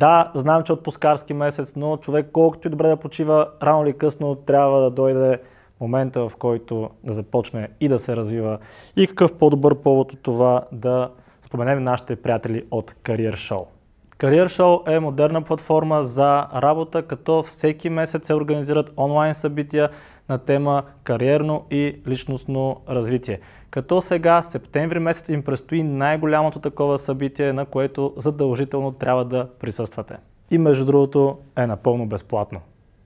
Да, знам, че отпускарски месец, но човек колкото и добре да почива, рано или късно трябва да дойде момента, в който да започне и да се развива. И какъв по-добър повод от това да споменем нашите приятели от Career Show. Career Show е модерна платформа за работа, като всеки месец се организират онлайн събития на тема кариерно и личностно развитие. Като сега, септември месец, им предстои най-голямото такова събитие, на което задължително трябва да присъствате. И между другото е напълно безплатно.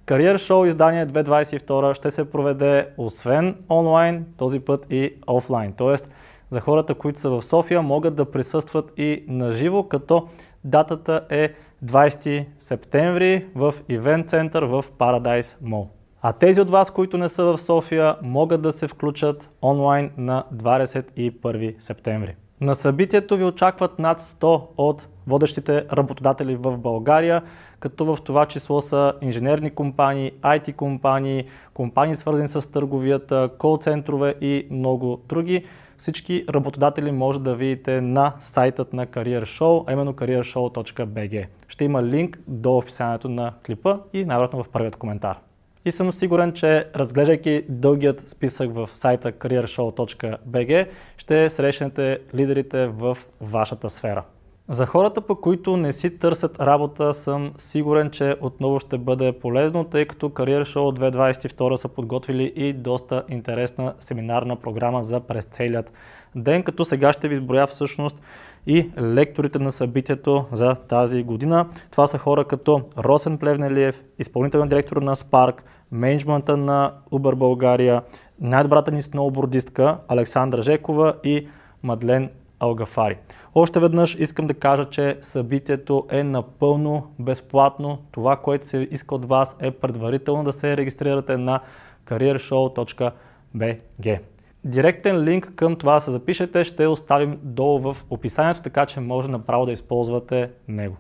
Кариер шоу издание 2022 ще се проведе освен онлайн, този път и офлайн. Тоест, за хората, които са в София, могат да присъстват и на живо, като датата е 20 септември в Ивент център в Paradise Mall. А тези от вас, които не са в София, могат да се включат онлайн на 21 септември. На събитието ви очакват над 100 от водещите работодатели в България, като в това число са инженерни компании, IT компании, компании свързани с търговията, кол-центрове и много други. Всички работодатели може да видите на сайтът на Career Show, а именно careershow.bg. Ще има линк до описанието на клипа и най-вероятно в първият коментар. И съм сигурен, че разглеждайки дългият списък в сайта careershow.bg ще срещнете лидерите в вашата сфера. За хората, по които не си търсят работа, съм сигурен, че отново ще бъде полезно, тъй като Career Show 2022 са подготвили и доста интересна семинарна програма за през целият ден, като сега ще ви изброя всъщност и лекторите на събитието за тази година. Това са хора като Росен Плевнелиев, изпълнителен директор на Spark, менеджмента на Uber България, най-добрата ни сноубордистка Александра Жекова и Мадлен Алгафари. Още веднъж искам да кажа, че събитието е напълно безплатно. Това, което се иска от вас е предварително да се регистрирате на careershow.bg. Директен линк към това да се запишете ще оставим долу в описанието, така че може направо да използвате него.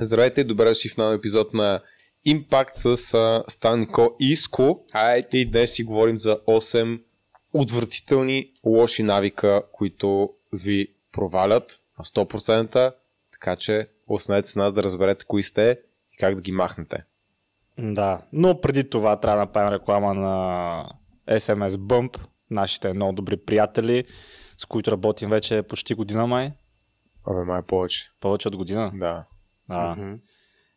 Здравейте, добре дошли в нов епизод на Impact с Станко Иско. Айде и днес си говорим за 8 отвратителни лоши навика, които ви провалят на 100%, така че останете с нас да разберете кои сте и как да ги махнете. Да, но преди това трябва да направим реклама на SMS Bump, нашите много добри приятели, с които работим вече почти година май. Абе, май повече. Повече от година? Да. А. Mm-hmm.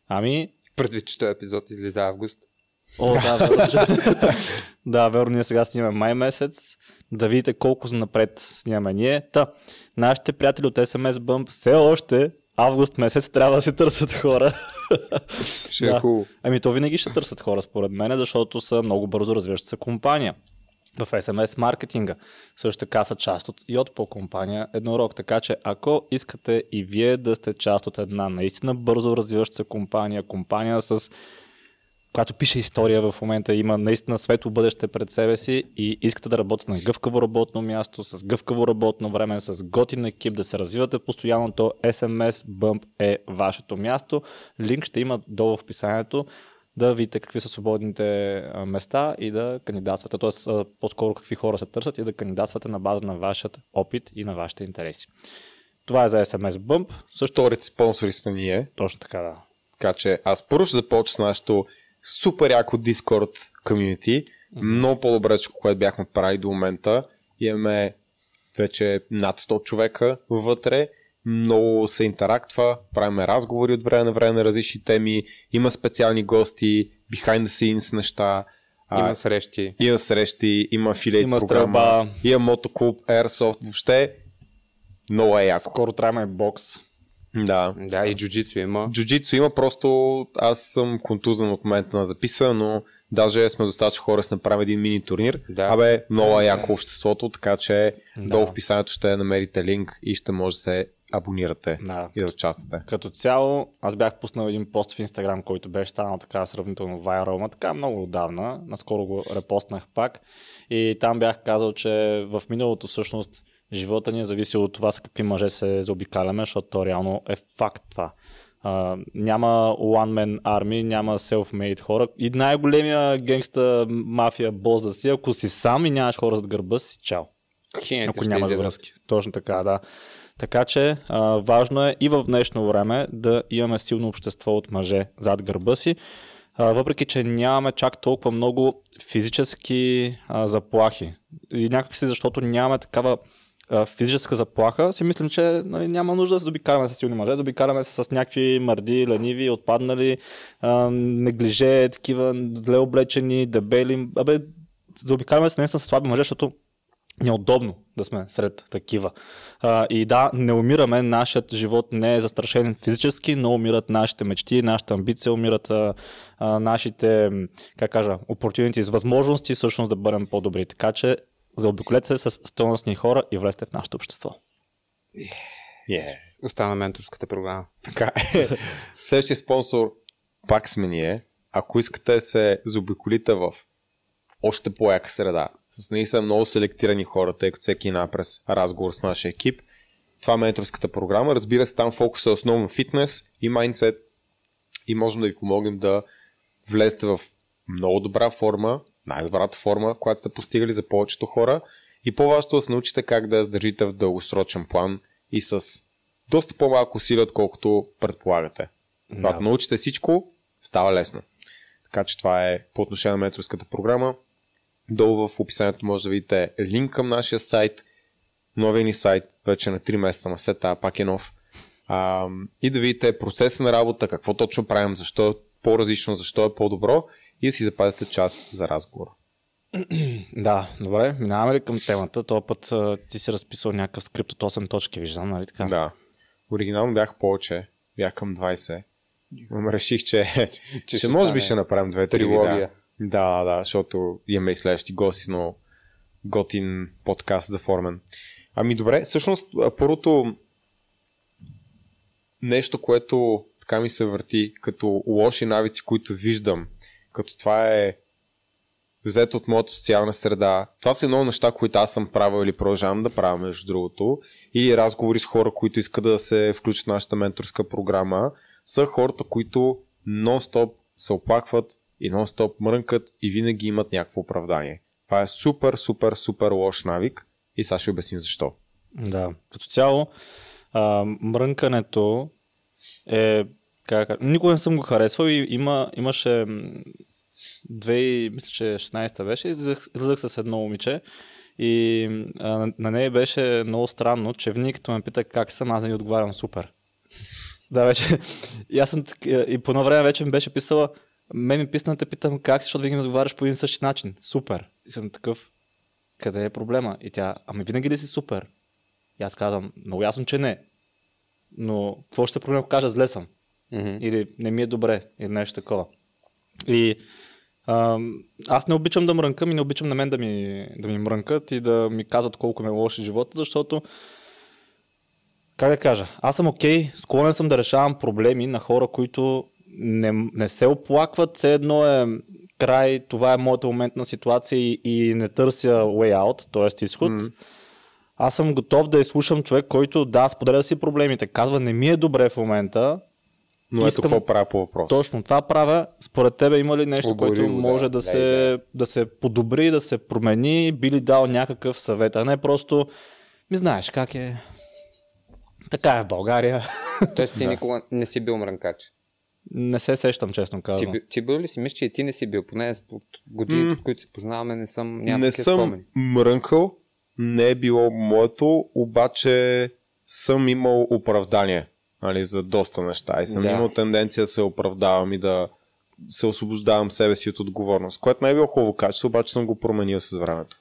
Ами... Предвид, че този епизод излиза август. О, да, верно. да, верно, ние сега снимаме май месец. Да видите колко за напред снимаме ние. Та, нашите приятели от SMS Bump все още август месец трябва да се търсят хора. Ще е да. хубаво. Ами то винаги ще търсят хора според мен, защото са много бързо развиваща се компания в SMS маркетинга. Също така са част от и от по компания Еднорог. Така че ако искате и вие да сте част от една наистина бързо развиваща се компания, компания с която пише история в момента, има наистина светло бъдеще пред себе си и искате да работите на гъвкаво работно място, с гъвкаво работно време, с готин екип, да се развивате постоянно, то SMS Bump е вашето място. Линк ще има долу в описанието да видите какви са свободните места и да кандидатствате, т.е. по-скоро какви хора се търсят и да кандидатствате на база на вашият опит и на вашите интереси. Това е за SMS Bump. Също вторите спонсори сме ние. Точно така, да. Така че аз първо ще започна с нашото супер яко Discord комьюнити. Mm-hmm. Много по-добре всичко, което бяхме правили до момента. Имаме вече над 100 човека вътре много се интерактва, правим разговори от време на време на различни теми, има специални гости, behind the scenes неща. Има срещи. Има срещи, има афилиейт има програма, стрелба. има мотоклуб, Airsoft, въобще много е яко. Скоро трябва бокс. Да. Да, и джуджицу има. Джуджицу има, просто аз съм контузен от момента на записване, но даже сме достатъчно хора да направим един мини турнир. Да. Абе, много е яко обществото, така че да. долу в описанието ще намерите линк и ще може да се абонирате да, и да участвате. Като цяло, аз бях пуснал един пост в Инстаграм, който беше станал така сравнително вайрал, но така много отдавна. Наскоро го репостнах пак. И там бях казал, че в миналото всъщност живота ни е зависи от това с какви мъже се заобикаляме, защото то реално е факт това. Uh, няма one man army, няма self-made хора. И най-големия генгста мафия бос да си, ако си сам и нямаш хора зад гърба си, чао. Ако няма връзки. Точно така, да. Така че а, важно е и в днешно време да имаме силно общество от мъже зад гърба си, а, въпреки че нямаме чак толкова много физически а, заплахи. И някакси защото нямаме такава физическа заплаха, си мислим, че нали, няма нужда да се добикараме с силни мъже, добикараме се с някакви мърди, лениви, отпаднали, а, неглиже, такива зле облечени, дебели. Абе, заобикаляме се наистина с слаби мъже, защото неудобно да сме сред такива. А, и да, не умираме, нашият живот не е застрашен физически, но умират нашите мечти, нашата амбиция, умират а, а, нашите, как кажа, opportunities, възможности всъщност да бъдем по-добри. Така че заобиколете се с стойностни хора и влезте в нашето общество. Yeah. Остана менторската програма. Така е. Следващия спонсор пак сме ние. Ако искате да се заобиколите в още по-яка среда, с наистина много селектирани хора, тъй като всеки една през разговор с нашия екип, това е менторската програма. Разбира се, там фокуса е основно фитнес и майндсет и можем да ви помогнем да влезете в много добра форма, най-добрата форма, която сте постигали за повечето хора и по-важното да се научите как да я в дългосрочен план и с доста по-малко усилия, отколкото предполагате. Когато Да. научите всичко, става лесно. Така че това е по отношение на менторската програма. Долу в описанието може да видите линк към нашия сайт, новия ни сайт, вече на 3 месеца, ма това пак е нов. А, и да видите процеса на работа, какво точно правим, защо е по-различно, защо е по-добро и да си запазите час за разговор. Да, добре, минаваме ли към темата? Този път а, ти си разписал някакъв скрипт от 8 точки, виждам, нали така? Да. Оригинално бях повече, бях към 20. Ама реших, че, че, ще може би ще направим две-три трилогия. видеа. Да, да, защото имаме и следващи гости, но готин подкаст за формен. Ами добре, всъщност първото нещо, което така ми се върти като лоши навици, които виждам, като това е взето от моята социална среда. Това са много неща, които аз съм правил или продължавам да правя, между другото. Или разговори с хора, които искат да се включат в нашата менторска програма, са хората, които нон-стоп се оплакват и нон-стоп мрънкат и винаги имат някакво оправдание. Това е супер, супер, супер лош навик и сега ще обясним защо. Да, като цяло, а, мрънкането е. Как, никога не съм го харесвал и има, имаше. м, Две, и- мисля, че 16-та беше, излизах, с едно момиче и а, на- на нея беше много странно, че винаги като ме пита как съм, аз не отговарям супер. Да, вече. И аз съм и по едно време вече ми беше писала, мен ми писна да те питам как си, защото винаги ми отговаряш по един същи начин. Супер. И съм такъв, къде е проблема? И тя, ами винаги ли си супер? И аз казвам, много ясно, че не. Но какво ще се проблема, ако кажа зле съм? Мгм. Или не ми е добре, или нещо такова. И аз не обичам да мрънкам и не обичам на мен да ми, да ми мрънкат и да ми казват колко ме е лош живота, защото как да кажа, аз съм окей, склонен съм да решавам проблеми на хора, които не, не се оплакват, все едно е край, това е моята моментна ситуация и, и не търся way out, т.е. изход. М. Аз съм готов да изслушам човек, който да, споделя си проблемите, казва не ми е добре в момента, Но ето Искам- какво правя по въпроса. точно това правя. Според тебе има ли нещо, Обори което да. може да, Да, се, да. да се подобри, да се промени, би ли дал някакъв съвет, а не просто ми знаеш как е. Така е в България. Тоест ти никога не си бил мрънкач. Не се сещам, честно Ти, казвам. би- ти бил ли си? Мисля, че и ти не си бил. Поне от годините, М. от които се познаваме, не съм не съм спомени. мрънкал, не е било моето, обаче съм имал оправдание нали, за доста неща и съм Да. имал тенденция да се оправдавам и да се освобождавам себе си от отговорност, което не е било хубаво качество, обаче съм го променил с времето.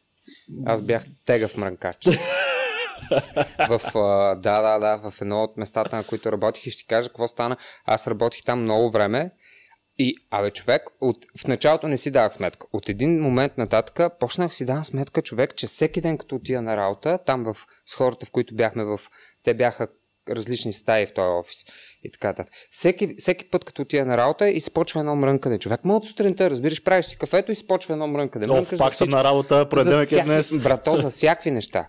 Аз бях тегав мрънкач. в, а, да, да, да, в едно от местата, на които работих и ще ти кажа какво стана. Аз работих там много време и, абе, човек, от, в началото не си давах сметка. От един момент нататък почнах си давам сметка, човек, че всеки ден като отида на работа, там в, с хората, в които бяхме в... Те бяха различни стаи в този офис и така нататък. Всеки, всеки път, като отида на работа и спочва едно мрънкане. Човек, му от сутринта, разбираш, правиш си кафето и спочва едно мрънкане. О, Мрънкаш пак съм на работа, понеделник За е днес. Брато, за всякакви неща.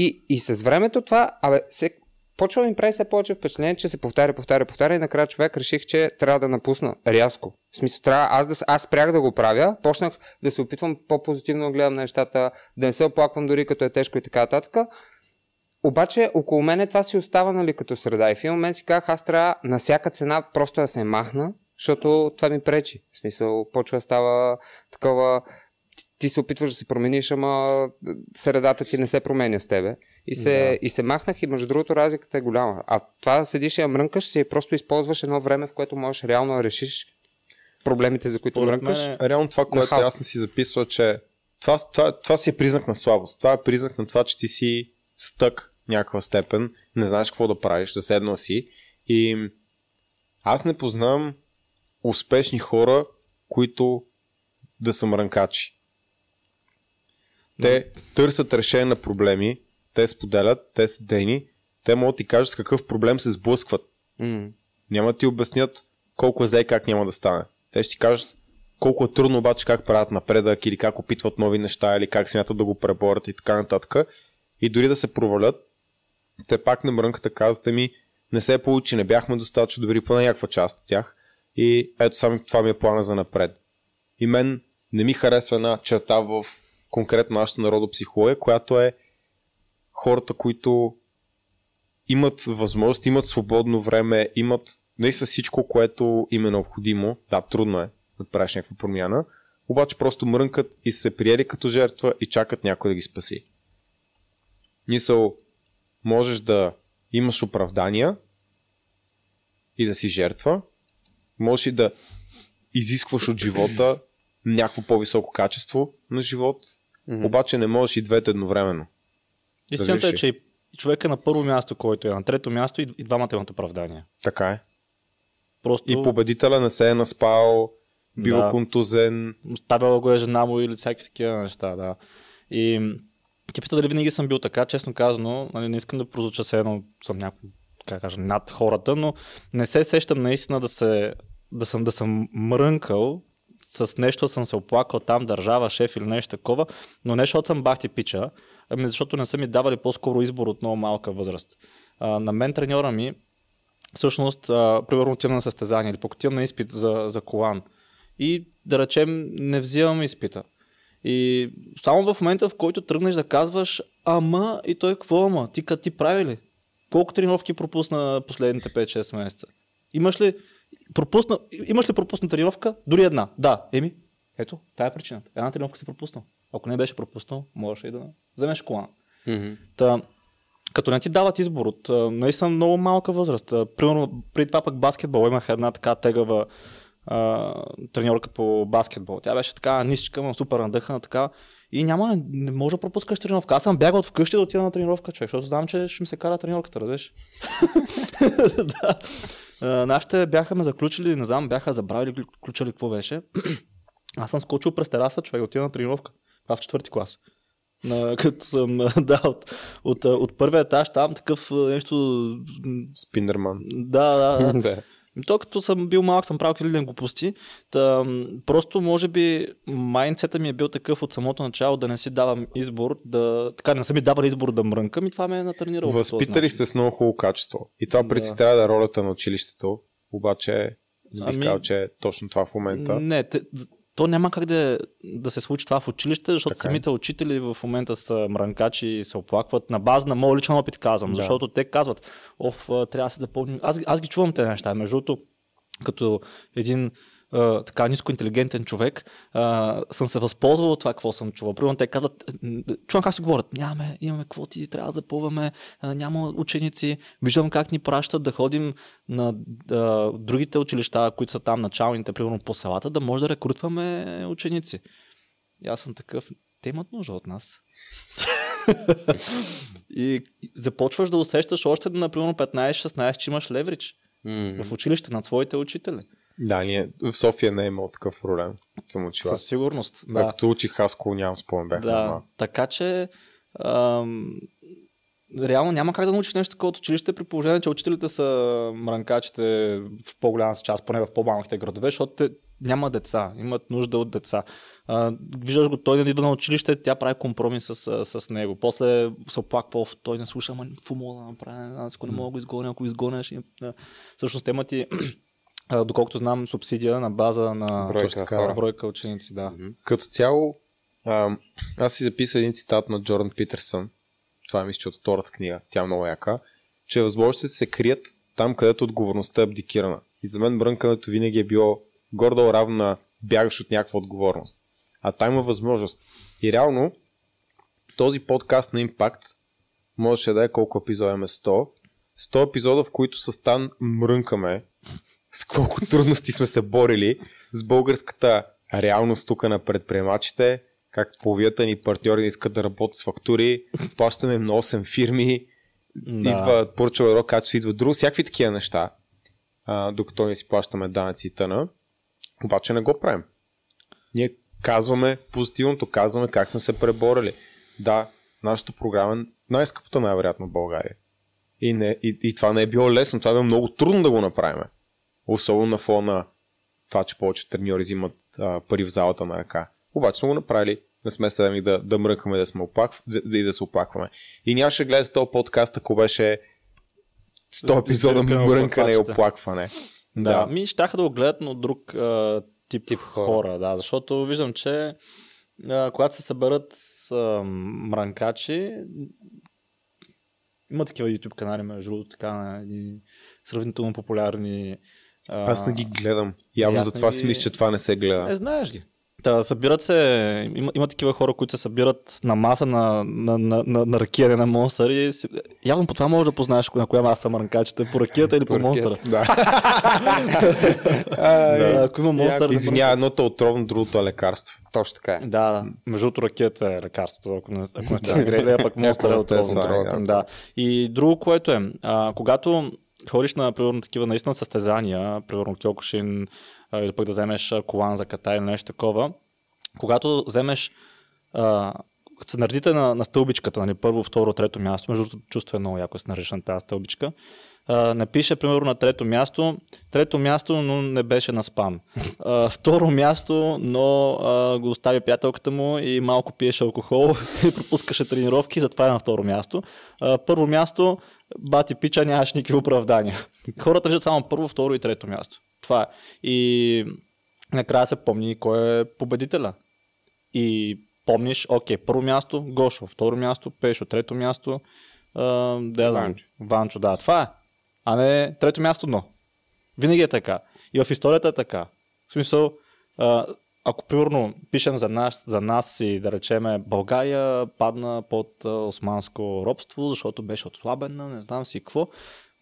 И, и с времето това, абе, се, почва ми прави все повече впечатление, че се повтаря, повтаря, повтаря и накрая човек реших, че трябва да напусна рязко. В смисъл, трябва аз да, аз спрях да го правя, почнах да се опитвам по-позитивно да гледам нещата, да не се оплаквам дори като е тежко и така нататък. Обаче около мене това си остава нали, като среда. И в един момент си казах, аз трябва на всяка цена просто да се махна, защото това ми пречи. В смисъл, почва да става такова... Ти, се опитваш да се промениш, ама средата ти не се променя с тебе. И се, Да. и се махнах и между другото разликата е голяма. А това да седиш и я мрънкаш, си просто използваш едно време, в което можеш реално да решиш проблемите, за които Според мрънкаш. мен Реално това, което аз съм си записал, че това, това, това си е признак на слабост. Това е признак на това, че ти си стък някаква степен, не знаеш какво да правиш, заседнал си. И аз не познавам успешни хора, които да са мрънкачи. Те търсят решение на проблеми, те споделят, те са дени, те могат да ти кажат с какъв проблем се сблъскват. М. Няма да ти обяснят колко е зле и как няма да стане. Те ще ти кажат колко е трудно обаче как правят напредък или как опитват нови неща или как смятат да го преборят и така нататък. И дори да се провалят, те пак на мрънката казвате ми, не се получи, не бяхме достатъчно добри по някаква част от тях. И ето сами това ми е плана за напред. И мен не ми харесва една черта в конкретно нашата народопсихология, която е хората, които имат възможност, имат свободно време, имат наистина всичко, което им е необходимо. Да, трудно е да правиш някаква промяна, обаче просто мрънкат и се приели като жертва и чакат някой да ги спаси. Мисъл, можеш да имаш оправдания и да си жертва, можеш и да изискваш от живота някакво по-високо качество на живот, Мгм. обаче не можеш и двете едновременно. Истината е, реши. че и човек е на първо място, който е на трето място и, и двамата имат оправдание. Така е. Просто И победителя не се е наспал, бил Да. контузен. ставила го е жена му или всякакви такива неща, да. И ти пита дали винаги съм бил така, честно казано, нали, не искам да прозвуча се едно, съм някой, как да кажа, над хората, но не се сещам наистина да, се, да, съм, да съм мрънкал с нещо съм се оплакал там, държава, шеф или нещо такова, но не защото съм бахти пича, ами защото не са ми давали по-скоро избор от много малка възраст. А, на мен треньора ми, всъщност, а, примерно отивам на състезание или пък отивам на изпит за, за колан и да речем не взимам изпита. И само в момента, в който тръгнеш да казваш, ама и той какво ама, ти като ти прави ли? Колко тренировки пропусна последните 5-6 месеца? Имаш ли, пропусна, имаш ли пропусна тренировка? Дори една. Да, еми, ето, тая е причината. Една тренировка си пропуснал. Ако не беше пропуснал, можеш и да вземеш колана. Мгм. Та, като не ти дават избор от наистина много малка възраст. Примерно, преди това пък баскетбол имах една така тегава а, треньорка по баскетбол. Тя беше така нисичка, но супер надъхана така. И няма, не може да пропускаш тренировка. Аз съм бягал от вкъщи да отида на тренировка, човек, защото знам, че ще ми се кара тренировката, разбираш. да. А, нашите бяха ме заключили, не знам, бяха забравили клю- ключа ли какво беше. Аз съм скочил през тераса, човек, отида на тренировка. Това в четвърти клас. На, като съм, да, от, от, от първия етаж там такъв нещо, м, Спинерман. да, да, да. Ами То като съм бил малък, съм правил какви ли не глупости. Та, просто може би майнцета ми е бил такъв от самото начало да не си давам избор, да, така не са ми давали избор да мрънкам и това ме е натренирало. Възпитали сте с много хубаво качество. И това Да. преди трябва да ролята на училището, обаче не бих Ами- казал, че е точно това в момента. Не, те, то няма как да, е- да се случи това в училище, защото Така е. самите учители в момента са мрънкачи и се оплакват на база на моят личен опит казвам, Да. защото те казват, оф, трябва да се запълним. Аз, аз ги чувам тези неща. Между другото, като един а, така нискоинтелигентен човек, а, съм се възползвал от това, какво съм чувал. Примерно те казват, чувам как си говорят, нямаме, имаме квоти, трябва да запълваме, а, няма ученици, виждам как ни пращат да ходим на а, другите училища, които са там началните, примерно по селата, да може да рекрутваме ученици. И аз съм такъв, те имат нужда от нас. и започваш да усещаш още, например, 15-16, че имаш леврич М. в училище над своите учители. Да, ние в София не е имал такъв проблем. Съм учил. Със сигурност. Да. Като учих Хаско, нямам спомен, бях да. да. така че ам, реално няма как да научиш нещо такова от училище, при положение, че учителите са мранкачите в по-голяма част, поне в по-малките градове, защото те няма деца, имат нужда от деца. А, виждаш го, той не идва на училище, тя прави компромис с, с него. После се оплаква, «Оф, той не слуша, ама какво мога да направя, аз ако не мога да го изгоня, ако го изгонеш. Всъщност те имат и, а, доколкото знам, субсидия на база на Бройка така, хора. бройка ученици. Да. Като цяло, а, аз си записал един цитат на Джордан Питерсън, това е мисля, че от втората книга, тя е много яка, че възможностите се крият там, където отговорността е абдикирана. И за мен мрънкането винаги е било гордо равно на бягаш от някаква отговорност. А там има възможност. И реално, този подкаст на Impact можеше да е колко епизода имаме 100. 100 епизода, в които с Стан мрънкаме с колко трудности сме се борили с българската реалност тук на предприемачите, как половията ни партньори не искат да работят с фактури, плащаме на 8 фирми, да. идва поръчва едно качество, идва друго, всякакви такива неща, а, докато не си плащаме данъци и тъна. Обаче не го правим. Ние казваме позитивното, казваме как сме се преборили. Да, нашата програма е най-скъпата най-вероятно в България. И, не, и, и това не е било лесно, това е било много трудно да го направим. Особено на фона това, че повече треньори взимат а, пари в залата на ръка. Обаче сме го направили. Не сме седми да, да мръкаме да сме оплакв... да, и да се оплакваме. И нямаше гледате този подкаст, ако беше 100 епизода мрънкане и оплакване. Да, да. ми щяха да го гледат, но друг а, тип, тип хора. хора. Да, защото виждам, че а, когато се съберат а, мранкачи, има такива YouTube канали, между другото, така, и сравнително популярни. А, Аз не ги гледам. Явно затова ги... си мисля, че това не се гледа. Не знаеш ги. Та, събират се, има, има такива хора, които се събират на маса на, на, на, на, на ракия, на монстър и си, явно по това можеш да познаеш на коя маса съм ръкачета, по ракията или по, по монстъра. Да. да. Ако има монстър... Извиня, едното е отровно, другото е лекарство. Точно така е. Да, да. Между другото ракията е лекарството, ако не, ако не сте грели, а пък монстър е отровно. Да. И друго, което е, а, когато ходиш на, примерно, такива наистина състезания, примерно Кьокушин, или пък да вземеш колан за ката или нещо такова, когато вземеш а, се наредите на, на стълбичката, нали, първо, второ, трето място, между другото чувство е много яко нарежда на тази стълбичка, а, напише примерно на трето място, трето място, но не беше на спам. А, второ място, но а, го остави приятелката му и малко пиеше алкохол и пропускаше тренировки, затова е на второ място. А, първо място, бати пича, нямаш никакви оправдания. Хората виждат само първо, второ и трето място. Това е. И накрая се помни кой е победителя. И помниш, окей, първо място Гошо, второ място Пешо, трето място а, да, Ванчо. Ванчо, да, това е. А не трето място, но. Винаги е така. И в историята е така. В смисъл, а, ако примерно пишем за нас, за нас и да речеме България падна под османско робство, защото беше отслабена, не знам си какво,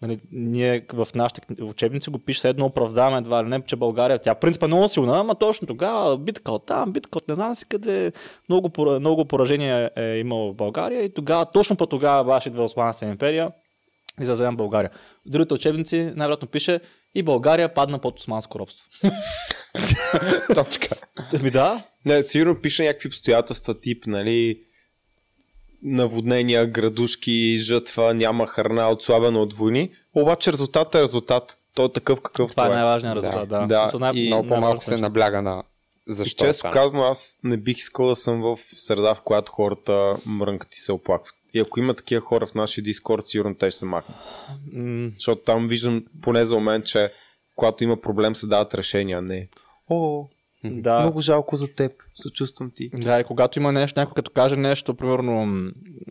Нали, ние в нашите учебници го пише едно оправдаваме едва ли не, че България, тя принципа е много силна, ама точно тогава битка от там, битка от не знам си къде, много, много поражения е имал в България и тогава, точно по тогава баш идва Османска империя и зазем България. В другите учебници най-вероятно пише и България падна под османско робство. Точка. Ми да. Не, сигурно пише някакви обстоятелства, тип, нали, наводнения, градушки, жътва, няма храна, отслабена от войни. Обаче резултатът е резултат. Той е такъв какъв това е. най-важният резултат, да. да. да. И много по-малко се набляга на защо. И често казвам, аз не бих искал да съм в среда, в която хората мрънкат и се оплакват. И ако има такива хора в нашия Дискорд, сигурно те ще се махнат. Mm. Защото там виждам, поне за момент, че когато има проблем, се дават решения. Не. О, да. Много жалко за теб, съчувствам ти. Да, и когато има нещо, някой като каже нещо, примерно,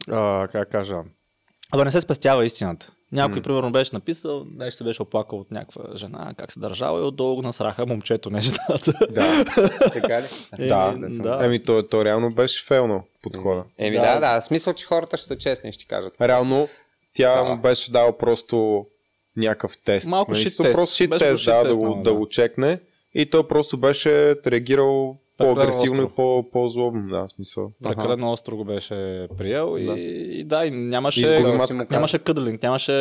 а, как кажа, Абе не се спестява истината. Някой, mm. примерно, беше написал, нещо се беше оплакал от някаква жена, как се държава и отдолу насраха момчето, не жената. Да, така ли? Е, да, да. Еми, то, то реално беше фелно подхода. Еми, да, да, да. Смисъл, че хората ще са честни, ще кажат. Реално, тя му беше дала просто някакъв тест. Малко нали? шит тест. Просто шит тест, да, да, го, да. да го чекне. И той просто беше реагирал по-агресивно и по- по-злобно, да, в смисъл. Прекалено остро го беше приел да. и, и да, и нямаше, да, нямаше къдлинг, нямаше...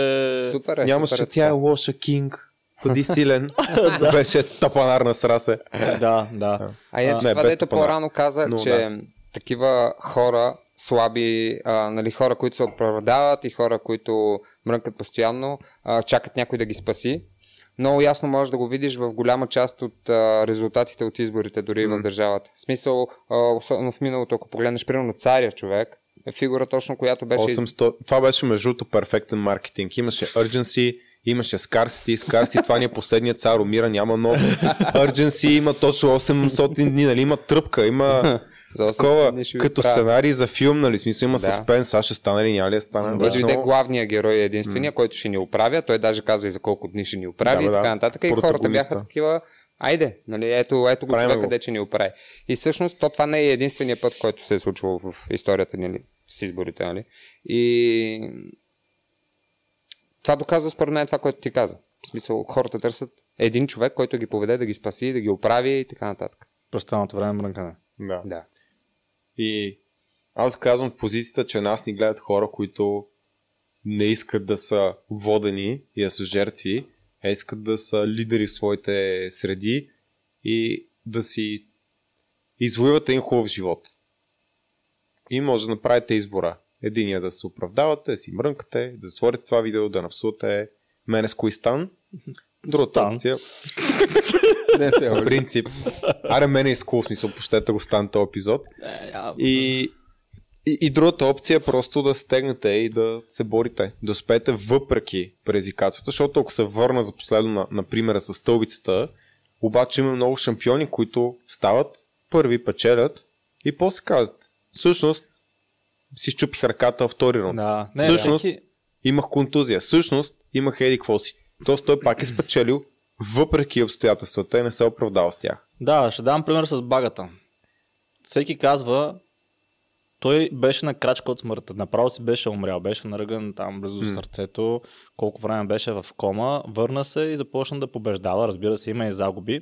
Супер е, нямаше, супер, е тя е лоша кинг, ходи силен, да. беше тапанар на срасе. да, да. А иначе това, дето по-рано каза, Но, че да. такива хора, слаби, а, нали, хора, които се оправдават и хора, които мрънкат постоянно, а, чакат някой да ги спаси много ясно можеш да го видиш в голяма част от а, резултатите от изборите, дори mm. в държавата. В смисъл, а, особено в миналото, ако погледнеш, примерно царя човек, е фигура точно, която беше... 800... Това беше между другото перфектен маркетинг. Имаше urgency, имаше Scarcity, Scarcity, това ни е последният цар, умира, няма нов. Urgency има точно 800 дни, нали, има тръпка, има За 800 Такова, дни ще ви като правя. сценарий за филм, нали? Смисъл има Да. съспенс, а ще стане ли, няма ли да стане? Да, дойде главния герой е единствения, който ще ни оправя. Той даже каза и за колко дни ще ни оправи Да, и така да. нататък. И хората бяха такива, айде, нали, ето, ето го Правим човека, къде ще ни оправи. И всъщност то това не е единствения път, който се е случвало в историята ни нали, с изборите. Нали? И това доказва според мен това, което ти каза. В смисъл, хората търсят един човек, който ги поведе да ги спаси, да ги оправи и така нататък. Пръстаното време мрънкане. Да. Да. И аз казвам в позицията, че нас ни гледат хора, които не искат да са водени и да са жертви, а искат да са лидери в своите среди и да си извоюват един хубав живот. И може да направите избора. Единия да се оправдавате, да си мрънкате, да затворите това видео, да напсувате мене с кой стан. Другата опция, Не се по принцип, аре мене е скул, смисъл, пощете го стан този епизод. И, и, и другата опция е просто да стегнете и да се борите. Да успеете въпреки предизвикателствата, защото ако се върна за последно на, на примера с стълбицата, обаче има много шампиони, които стават, първи печелят и после казват, всъщност си щупих ръката във втори рунд. Да. Не, Всъщност- всеки- Имах контузия. Всъщност имах еди какво си. Тоест той пак е спечелил въпреки обстоятелствата и не се оправдал с тях. Да, ще дам пример с багата. Всеки казва, той беше на крачка от смъртта. Направо си беше умрял. Беше наръган там близо М. сърцето. Колко време беше в кома. Върна се и започна да побеждава. Разбира се, има и загуби.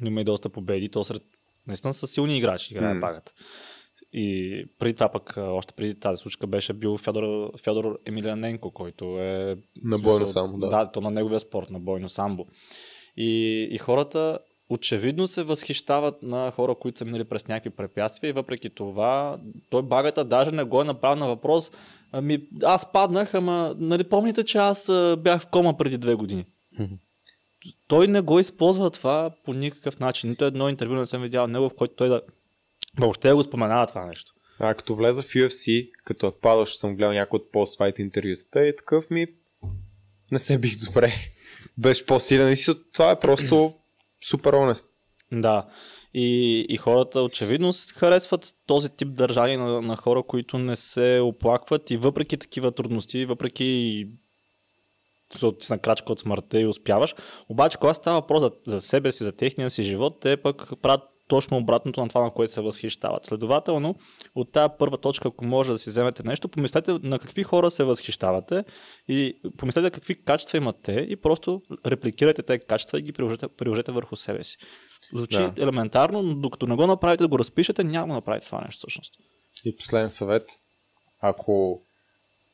Но има и доста победи. То сред наистина са силни играчи, играе М. багата. И преди това пък, още преди тази случка беше бил Федор, Федор Емилианенко, който е... На бойно самбо, да. Да, то на неговия спорт, на бойно самбо. И, и хората очевидно се възхищават на хора, които са минали през някакви препятствия и въпреки това той багата даже не го е направил на въпрос Ами, аз паднах, ама нали помните, че аз бях в кома преди две години. той не го използва това по никакъв начин. Нито едно интервю не съм видял него, в който той да въобще го споменава това нещо. А като влеза в UFC, като е падал, ще съм гледал някой от пост-файт интервютата и такъв ми не се бих добре. Беше по-силен и това е просто супер онест. Да. И, и хората очевидно харесват този тип държание на, на хора, които не се оплакват и въпреки такива трудности, въпреки си на крачка от смъртта и успяваш. Обаче, когато става въпрос за, за себе си, за техния си живот, те пък правят точно обратното на това, на което се възхищават. Следователно, от тази първа точка, ако може да си вземете нещо, помислете на какви хора се възхищавате и помислете какви качества имат те и просто репликирайте тези качества и ги приложете, приложете върху себе си. Звучи Да. елементарно, но докато не го направите, да го разпишете, няма да направите това нещо всъщност. И последен съвет. Ако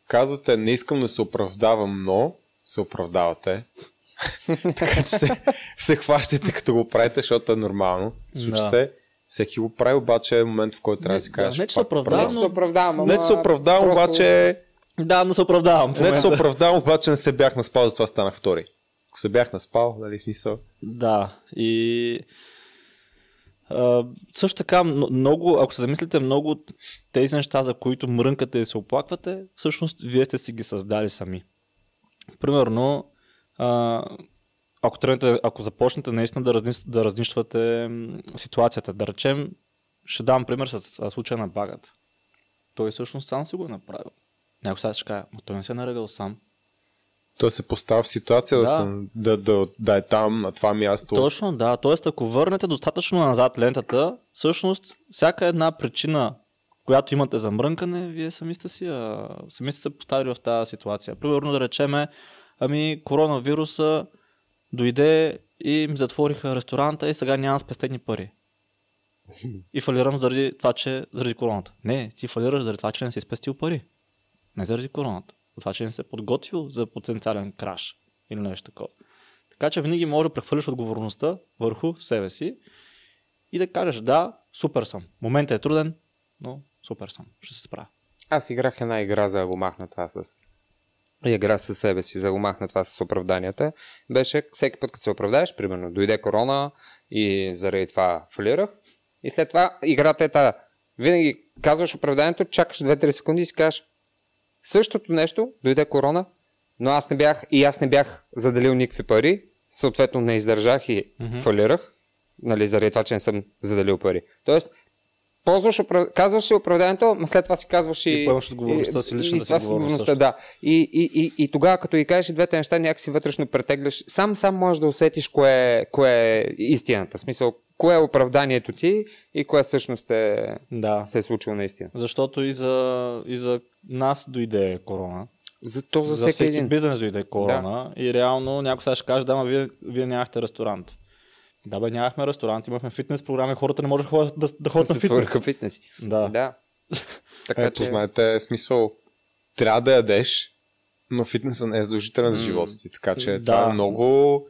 казвате не искам да се оправдавам, но се оправдавате. Така че се, се хващайте като го правите, защото е нормално. Случва Да. се. Всеки го прави, обаче е момент, в който трябва да си да, кажеш. не, че се «Пак оправдавам, правя». Не че се оправдавам. Не че се оправдавам, просто- обаче Да, но се оправдавам. Не, че се оправдавам, обаче не се бях наспал, затова станах втори. Ако се бях наспал, дали смисъл? Да, и а, също така, много, ако се замислите, много от тези неща, за които мрънкате и се оплаквате, всъщност вие сте си ги създали сами. Примерно, а, ако, тръгнете, ако започнете наистина да, разни, да разнищвате ситуацията, да речем, ще дам пример с случая на багата. Той всъщност сам си го е направил. Някой сега ще каже, но той не се е нарегал сам. Той се поставя в ситуация да, Да. съм, да, да, да е там, на това място. Точно, да. Тоест, ако върнете достатъчно назад лентата, всъщност, всяка една причина, която имате за мрънкане, вие сами сте си, а, сами сте се поставили в тази ситуация. Примерно да речеме, ами коронавируса дойде и ми затвориха ресторанта и сега нямам спестени пари. И фалирам заради това, че заради короната. Не, ти фалираш заради това, че не си спестил пари. Не заради короната. За това, че не се подготвил за потенциален краш или нещо такова. Така че винаги може да прехвърлиш отговорността върху себе си и да кажеш, да, супер съм. Моментът е труден, но супер съм. Ще се справя. Аз играх една игра за да го махна това с... Игра със себе си, за да го махна това с оправданията. Беше всеки път, като се оправдаеш, примерно, дойде корона и заради това фалирах. И след това играта е тази. Винаги казваш оправданието, чакаш 2-3 секунди и си кажеш същото нещо, дойде корона, но аз не бях и аз не бях заделил никакви пари, съответно не издържах и Мгм. фалирах, нали, заради това, че не съм заделил пари. Тоест, използваш, опра- казваш си оправданието, но след това си казваш и... И поемаш отговорността си, личната и, си отговорността, да. И, и, и, и, тогава, като и кажеш и двете неща, някакси вътрешно претегляш, сам сам можеш да усетиш кое, кое е истината. В смисъл, кое е оправданието ти и кое всъщност е, Да. се е случило наистина. Защото и за, и за нас дойде корона. За то за, За всеки, всеки един. бизнес дойде корона. И реално някой сега ще каже, да, ма вие, вие нямахте ресторант. Да, бе, нямахме ресторант, имахме фитнес програми, хората не можеха да, ходят- да, да ходят на фитнес. твърха фитнес. Да. Да. така Ето, знаете, смисъл, трябва да ядеш, но фитнесът не е задължителен за живота ти. Така че Да. това е много,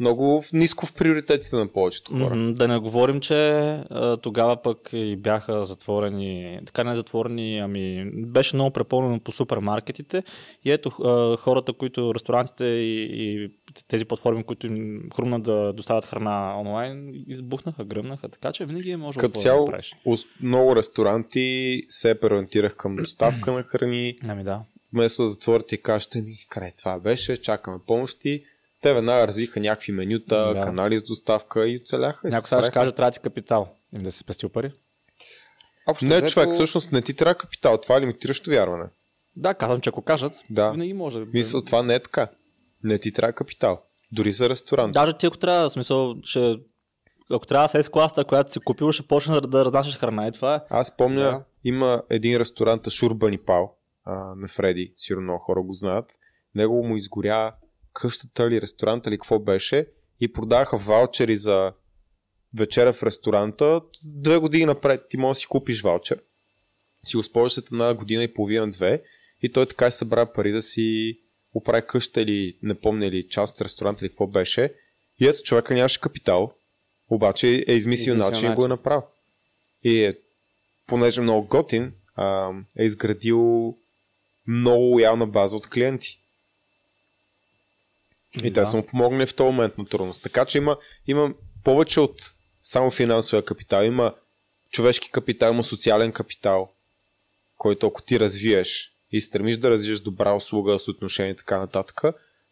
много ниско в приоритетите на повечето хора. Да не говорим, че тогава пък и бяха затворени, така не затворени, ами беше много препълнено по супермаркетите и ето хората, които ресторантите и, и тези платформи, които им хрумна да доставят храна онлайн, избухнаха, гръмнаха, така че винаги е може Като да цяло, направиш. ус- много ресторанти се преориентирах към доставка на храни. Ами да. Вместо да затворите и кажете ми, край това беше, чакаме помощи. Те веднага развиха някакви менюта, Да. канали с доставка и оцеляха. се Някой сега ще каже, трябва ти капитал. Им да си спестил пари. Общо Не, взето, човек, всъщност не ти трябва капитал. Това е лимитиращо вярване. Да, казвам, че ако кажат, Да. винаги може. Мисля, това не е така. Не ти трябва капитал. Дори за ресторант. Даже ти ако трябва, смисъл, ще, ако трябва с класта, която си купил, ще почнеш да, да разнасяш храна и това е. Аз помня, Да. да. има един ресторант Ашур Банипал а, на Фреди, сигурно много хора го знаят. Него му изгоря къщата или ресторанта или какво беше и продаваха ваучери за вечеря в ресторанта. Две години напред ти можеш да си купиш ваучер. Си го използваш след една година и половина-две и той така събра пари да си оправи къща или не помня или част от ресторанта или какво беше. И ето човека нямаше капитал, обаче е измислил начин и го е направил. И е, понеже е много готин, а, е изградил много лоялна база от клиенти. И Да. са му помогнали в този момент на трудност. Така че има, има повече от само финансовия капитал. Има човешки капитал, има социален капитал, който ако ти развиеш и стремиш да развиеш добра услуга с отношение и така нататък,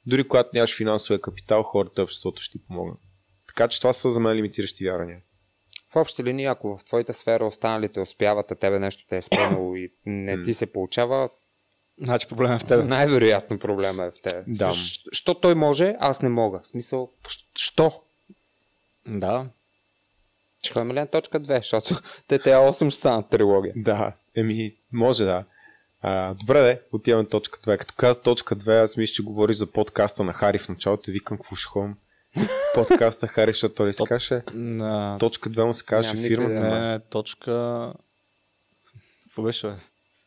дори когато нямаш финансовия капитал, хората обществото ще ти помогнат. Така че това са за мен лимитиращи вярвания. В общи линии, ако в твоята сфера останалите успяват, а тебе нещо те е спънало и не ти се получава, Значи проблем е в теб. най-вероятно проблема е в теб. Да. Що той може, аз не мога. В смисъл, що? Да. Ще ходим ли на точка 2, защото те те 8 ще станат трилогия. Да, еми, може да. А, добре, де, отиваме на точка 2. Като каза точка 2, аз мисля, че говори за подкаста на Хари в началото и викам какво ще ходим. Подкаста Хари, защото той ли се каже? На... Точка 2 му се каже фирмата. Не, не, точка... Какво беше,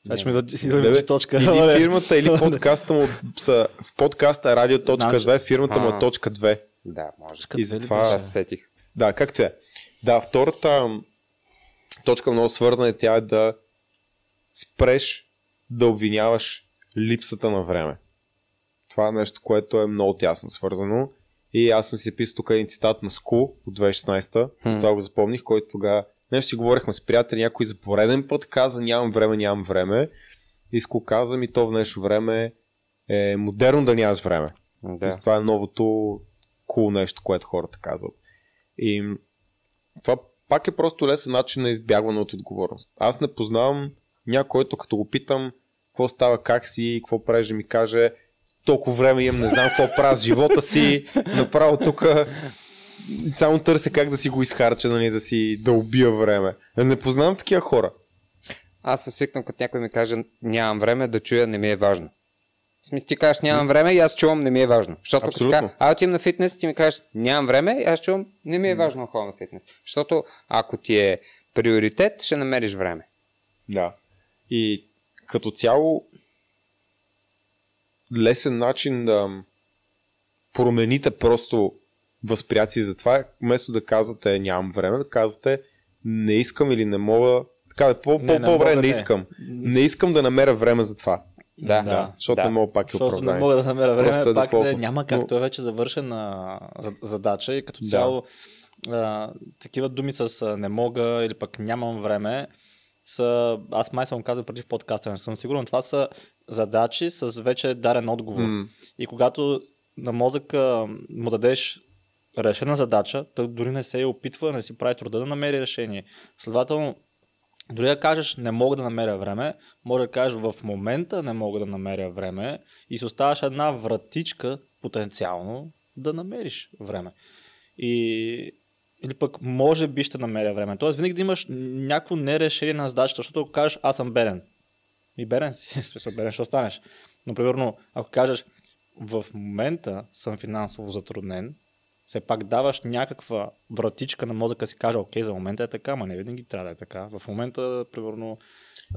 бе? Значи ми да, точка. Или фирмата, или подкаста му са, в подкаста радио точка Значи- 2, фирмата му е точка 2. Да, може. И затова- се сетих. Да, как це? Да, втората точка много свързана е тя е да спреш да обвиняваш липсата на време. Това е нещо, което е много тясно свързано. И аз съм си писал тук един цитат на Ску от 2016, Хм. с това го запомних, който тогава нещо си говорихме с приятели, някой за пореден път каза нямам време, нямам време. И Ску каза ми то в днешно време е модерно да нямаш време. Да. Да. Това е новото cool нещо, което хората казват. И това пак е просто лесен начин на избягване от отговорност. Аз не познавам някой, който като го питам какво става, как си, какво правиш, да ми каже толкова време имам, не знам какво правя с живота си, направо тук само търся как да си го изхарча, нали, да си да убия време. Не познавам такива хора. Аз се свикнам, като някой ми каже нямам време да чуя, не ми е важно. В смисъл ти кажеш нямам време и аз чувам не ми е важно. Защото Абсолютно. така, а отивам на фитнес, ти ми кажеш нямам време и аз чувам не ми е важно да ходя на фитнес. Защото ако ти е приоритет, ще намериш време. Да. И като цяло лесен начин да промените просто възприятие за това, е, вместо да казвате нямам време, да казвате не искам или не мога, така да по, Не, по, не по-добре не не. искам. Не искам да намеря време за това. Да. Да, защото да. не мога пак е Защото не мога да намеря време, Просто е пак да няма как. Но- Той е вече завършена за- задача и като Да. цяло а, такива думи с а, не мога или пък нямам време са, аз май съм казал преди в подкаста, не съм сигурен, това са задачи с вече дарен отговор. М. И когато на мозъка му дадеш решена задача, той дори не се опитва, не си прави труда да намери решение. Следователно, Дори да кажеш не мога да намеря време, може да кажеш в момента не мога да намеря време и се оставаш една вратичка потенциално да намериш време. И или пък може би ще намеря време. Тоест винаги да имаш някакво нерешение на задачата, защото ако кажеш аз съм беден. И беден си, смисъл беден ще останеш. Но примерно, ако кажеш в момента съм финансово затруднен, все пак даваш някаква вратичка на мозъка си каже, окей, за момента е така, ма не винаги трябва да е така. В момента, примерно,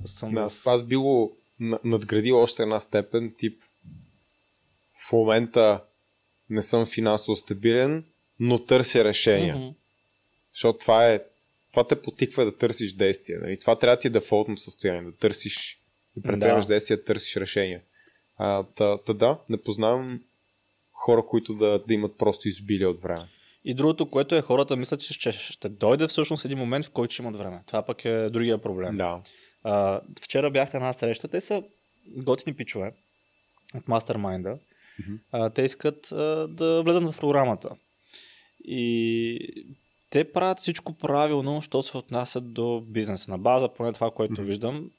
съм... Да, аз би го надградил още една степен, тип в момента не съм финансово стабилен, но търся решения. Mm-hmm. Защото това е това те потиква да търсиш действия. Нали? Това трябва да ти е дефолтно състояние, да търсиш, да предприемаш да. действия, да търсиш решения. А, та, та да, не познавам хора, които да, да имат просто изобилие от време. И другото, което е хората мислят, че ще, ще дойде всъщност един момент, в който ще имат време. Това пък е другия проблем. Да. А, вчера бях на една среща, те са готини пичове от мастермайнда. Mm-hmm. А, те искат а, да влезат в програмата. И те правят всичко правилно, що се отнасят до бизнеса. На база, поне това, което mm-hmm. виждам,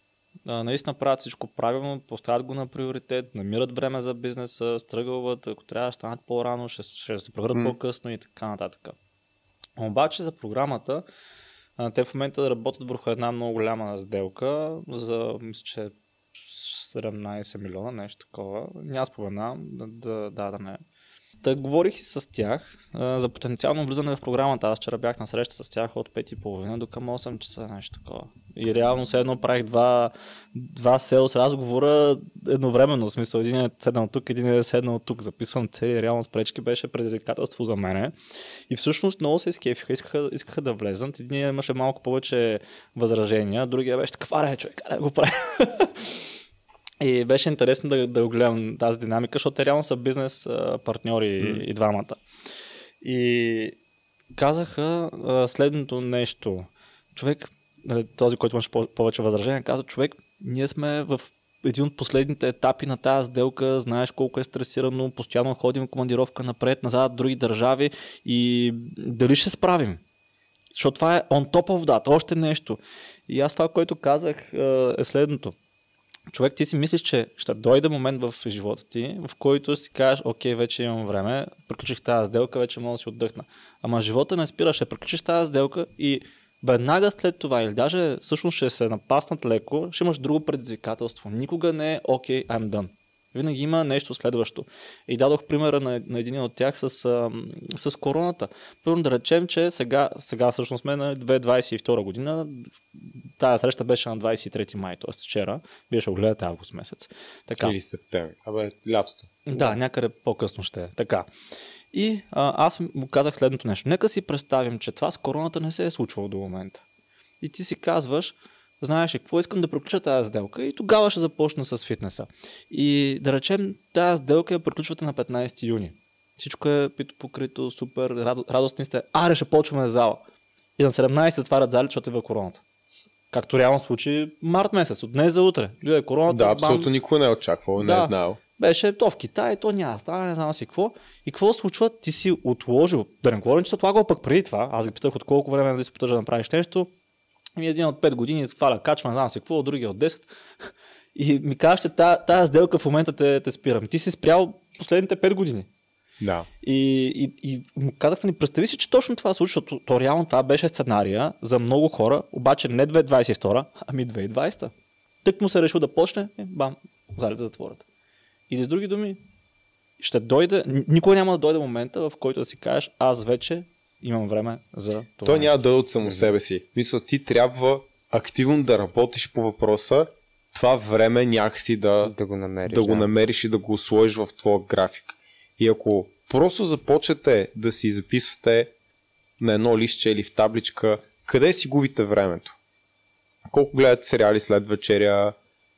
а, наистина правят всичко правилно, поставят го на приоритет, намират време за бизнеса, стръгълват, ако трябва да станат по-рано, ще, ще се превърнат mm. по-късно и така нататък. Обаче за програмата, а, те в момента работят върху една много голяма сделка за, мисля, че 17 милиона, нещо такова. Няма споменавам, да, да, да, да не. Та говорих си с тях а, за потенциално влизане в програмата. Аз вчера бях на среща с тях от 5.30 до към 8 часа, нещо такова. И реално се едно правих два, два селс разговора едновременно. В смисъл, един е седнал тук, един е седнал тук. Записвам цели, реално с пречки беше предизвикателство за мене. И всъщност много се изкефиха, искаха, искаха да влезат. Един имаше малко повече възражения, другия беше така, е, човек, да го прави. И беше интересно да, да гледам тази динамика, защото те реално са бизнес партньори mm. и двамата. И казаха а, следното нещо. Човек, този, който имаше повече възражения, каза, човек, ние сме в един от последните етапи на тази сделка, знаеш колко е стресирано, постоянно ходим командировка напред, назад, други държави и дали ще справим? Защото това е on top of that, още нещо. И аз това, което казах е следното човек ти си мислиш, че ще дойде момент в живота ти, в който си кажеш, окей, вече имам време, приключих тази сделка, вече мога да си отдъхна. Ама живота не спира, ще приключиш тази сделка и веднага след това, или даже всъщност ще се напаснат леко, ще имаш друго предизвикателство. Никога не е окей, okay, I'm done. Винаги има нещо следващо. И дадох примера на, на един от тях с, с короната. Първо да речем, че сега, сега всъщност сме на 2022 година. Тая среща беше на 23 май, т.е. вчера. Вие ще огледате август месец. Така. Или септември. Абе, лятото. Да, някъде по-късно ще е. Така. И а, аз му казах следното нещо. Нека си представим, че това с короната не се е случвало до момента. И ти си казваш, знаеш какво искам да приключа тази сделка и тогава ще започна с фитнеса. И да речем, тази сделка я приключвате на 15 юни. Всичко е пито покрито, супер, радостни сте. Аре, ще почваме зала. И на 17 се отварят зали, защото идва короната. Както реално случи март месец, от днес за утре. Дойде короната. Да, абсолютно бам... никой не е очаквал, да, не е знал. Беше то в Китай, то няма става, не знам си какво. И какво случва? Ти си отложил, да не говорим, че се отлагал пък преди това. Аз ги питах от колко време да си питаш да направиш нещо. И един от 5 години сваля качва, не знам си какво, другия от 10. И ми казваш, че тази сделка в момента те, те спирам. Ти си спрял последните 5 години. Да. И, и, и му казахте ни, представи си, че точно това случва, защото то реално това беше сценария за много хора, обаче не 2022, ами 2020. Тък му се решил да почне, е, бам, залите затворят. Или с други думи, ще дойде, никой няма да дойде момента, в който да си кажеш, аз вече имам време за това. Той няма да дойде от само себе си. Мисля, ти трябва активно да работиш по въпроса, това време някакси да, да, го, намериш, да, да го намериш и да го сложиш в твоя график. И ако просто започнете да си записвате на едно листче или в табличка, къде си губите времето? Колко гледате сериали след вечеря,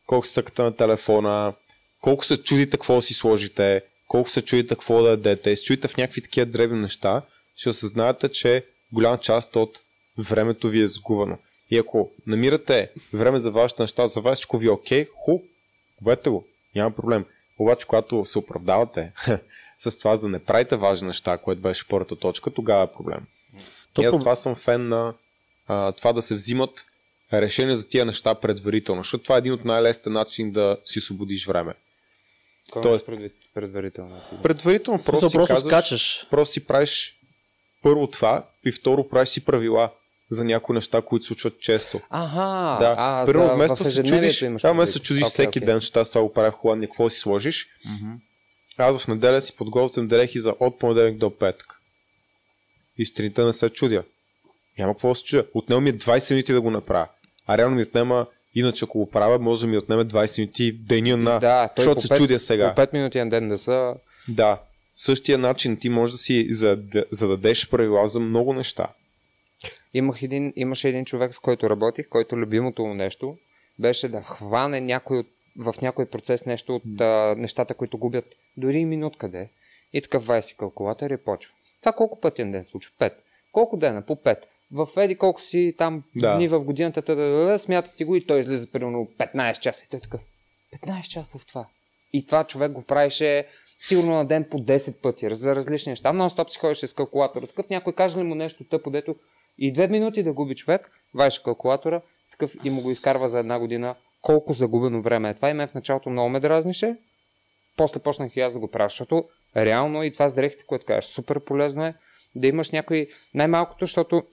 колко съкате на телефона, колко се чудите какво си сложите, колко се чудите какво да ядете, се чудите в някакви такива древни неща, ще осъзнаете, че голяма част от времето ви е загубено. И ако намирате време за вашите неща, за вас всичко ви е окей, ху, губете го, няма проблем. Обаче, когато се оправдавате с това, за да не правите важни неща, което беше първата точка, тогава е проблем. То и аз това съм фен на а, това да се взимат решение за тия неща предварително, защото това е един от най-лесните начини да си освободиш време. Кой Тоест- предвид, предварително. Предварително Просто, просто, си просто казваш, скачаш. просто си правиш първо това и второ правиш си правила за някои неща, които се случват често. Аха, Да, а, Примерно, за, вместо се чудиш, имаш да, вместо се чудиш Окей, всеки окей. ден, защото аз това го правя в холандния, какво си сложиш. Аз в неделя си подготвям дрехи за от понеделник до петък. И сутринта не се чудя. Няма какво да се чудя. Отнема ми е 20 минути да го направя. А реално ми отнема, иначе ако го правя, може да ми отнеме 20 минути в деня на. Да, той защото се чудя сега. По 5 минути на ден да са... Да. Същия начин ти можеш да си зададе- зададеш правила за много неща. Имах един, имаше един човек, с който работих, който любимото му нещо беше да хване някой от, в някой процес нещо от а, нещата, които губят дори и минутка де. И така вай си калкулатор и почва. Това колко пъти на ден случва? Пет. Колко дена? По пет. В еди колко си там Да. дни в годината, да, да, смятате го и той излиза примерно 15 часа. И той така, 15 часа в това. И това човек го правеше сигурно на ден по 10 пъти за различни неща. Нон-стоп си ходеше с калкулатора. Такъв някой каже ли му нещо тъпо, дето и две минути да губи човек, вайше калкулатора, такъв и му го изкарва за една година. Колко загубено време е това и мен в началото много ме дразнише. После почнах и аз да го правя, защото реално и това с дрехите, което кажеш, супер полезно е да имаш някой, най-малкото, защото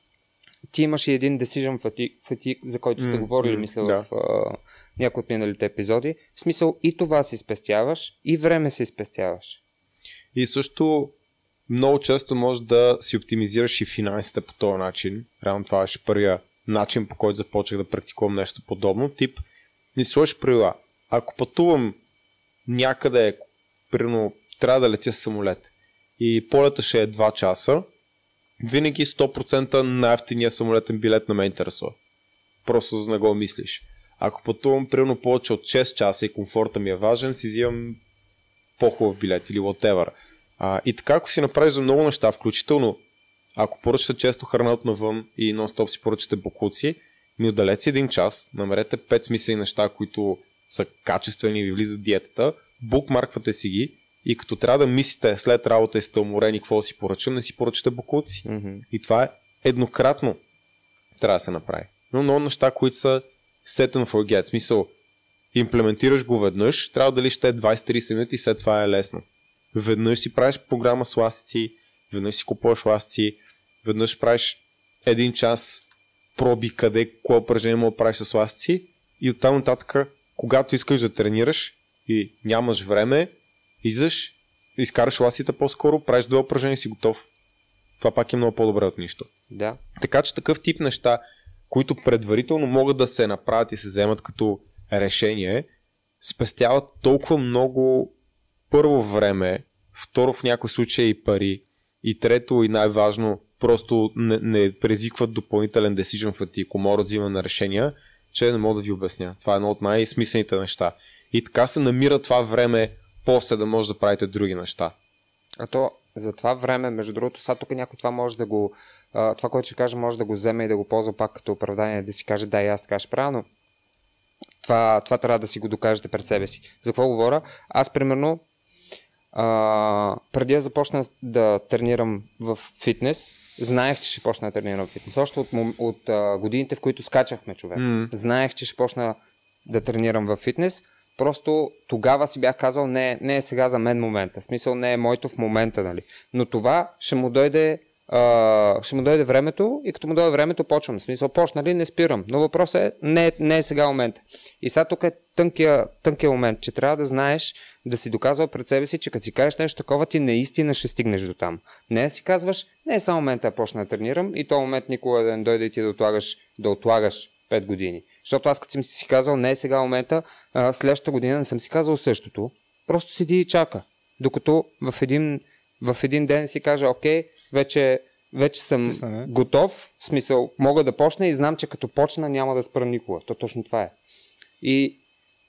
ти имаш и един decision fatigue, fatigue за който сте говорили, мисля, да. в а, някои от миналите епизоди. В смисъл и това си спестяваш, и време си спестяваш. И също много често може да си оптимизираш и финансите по този начин. Реално това беше първия начин, по който започнах да практикувам нещо подобно. Тип, не сложиш правила. Ако пътувам някъде, примерно трябва да летя с самолет и полета ще е 2 часа, винаги 100% най-ефтиния самолетен билет на ме интересува. Просто за да не го мислиш. Ако пътувам примерно повече от 6 часа и комфорта ми е важен, си взимам по-хубав билет или whatever. А, и така, ако си направиш за много неща, включително ако поръчате често храна от навън и нон-стоп си поръчате бокуци, ми отделете си един час, намерете 5 смислени неща, които са качествени и ви влизат диетата, букмарквате си ги и като трябва да мислите след работа и сте уморени какво си поръчам, не си поръчате бокуци. Мгм. И това е еднократно трябва да се направи. Но много неща, които са set and forget. Смисъл, имплементираш го веднъж, трябва да те 20-30 минути и след това е лесно. Веднъж си правиш програма с ластици, веднъж си купуваш ластици, веднъж правиш един час проби къде, кое упражнение мога да правиш с ластици и оттам нататък, когато искаш да тренираш и нямаш време, излизаш, изкараш ластите по-скоро, правиш две упражнения и си готов. Това пак е много по-добре от нищо. Да. Така че такъв тип неща, които предварително могат да се направят и се вземат като решение, спестяват толкова много първо време, второ в някои случаи и пари, и трето и най-важно, просто не, не предизвикват допълнителен decision fatigue, умора взима на решения, че не мога да ви обясня. Това е едно от най-смислените неща. И така се намира това време после да може да правите други неща. А то за това време, между другото, сега тук някой това може да го. Това, което ще каже, може да го вземе и да го ползва пак като оправдание, да си каже, да, и аз така ще правя, но това, това трябва да си го докажете пред себе си. За какво говоря? Аз, примерно, а, преди да започна да тренирам в фитнес, знаех, че ще почна да тренирам в фитнес. Още от, от а, годините, в които скачахме човек. М. Знаех, че ще почна да тренирам в фитнес. Просто тогава си бях казал, не, не е сега за мен момента. В смисъл не е моето в момента, нали. Но това ще му дойде, а, ще му дойде времето и като му дойде времето почвам. В смисъл почнали, не спирам. Но въпросът е, не, не е сега момента. И сега тук е тънкия, тънкия момент, че трябва да знаеш, да си доказал пред себе си, че като си кажеш нещо такова, ти наистина ще стигнеш до там. Не си казваш, не е само момента да почна да тренирам и то момент никога да не дойде и ти да отлагаш, да отлагаш 5 години. Защото аз като съм си казал, не е сега момента, а, следващата година не съм си казал същото, просто седи и чака. Докато в един, в един ден си кажа, окей, вече, вече съм Писане. готов, в смисъл, мога да почна и знам, че като почна няма да спра никога. То точно това е. И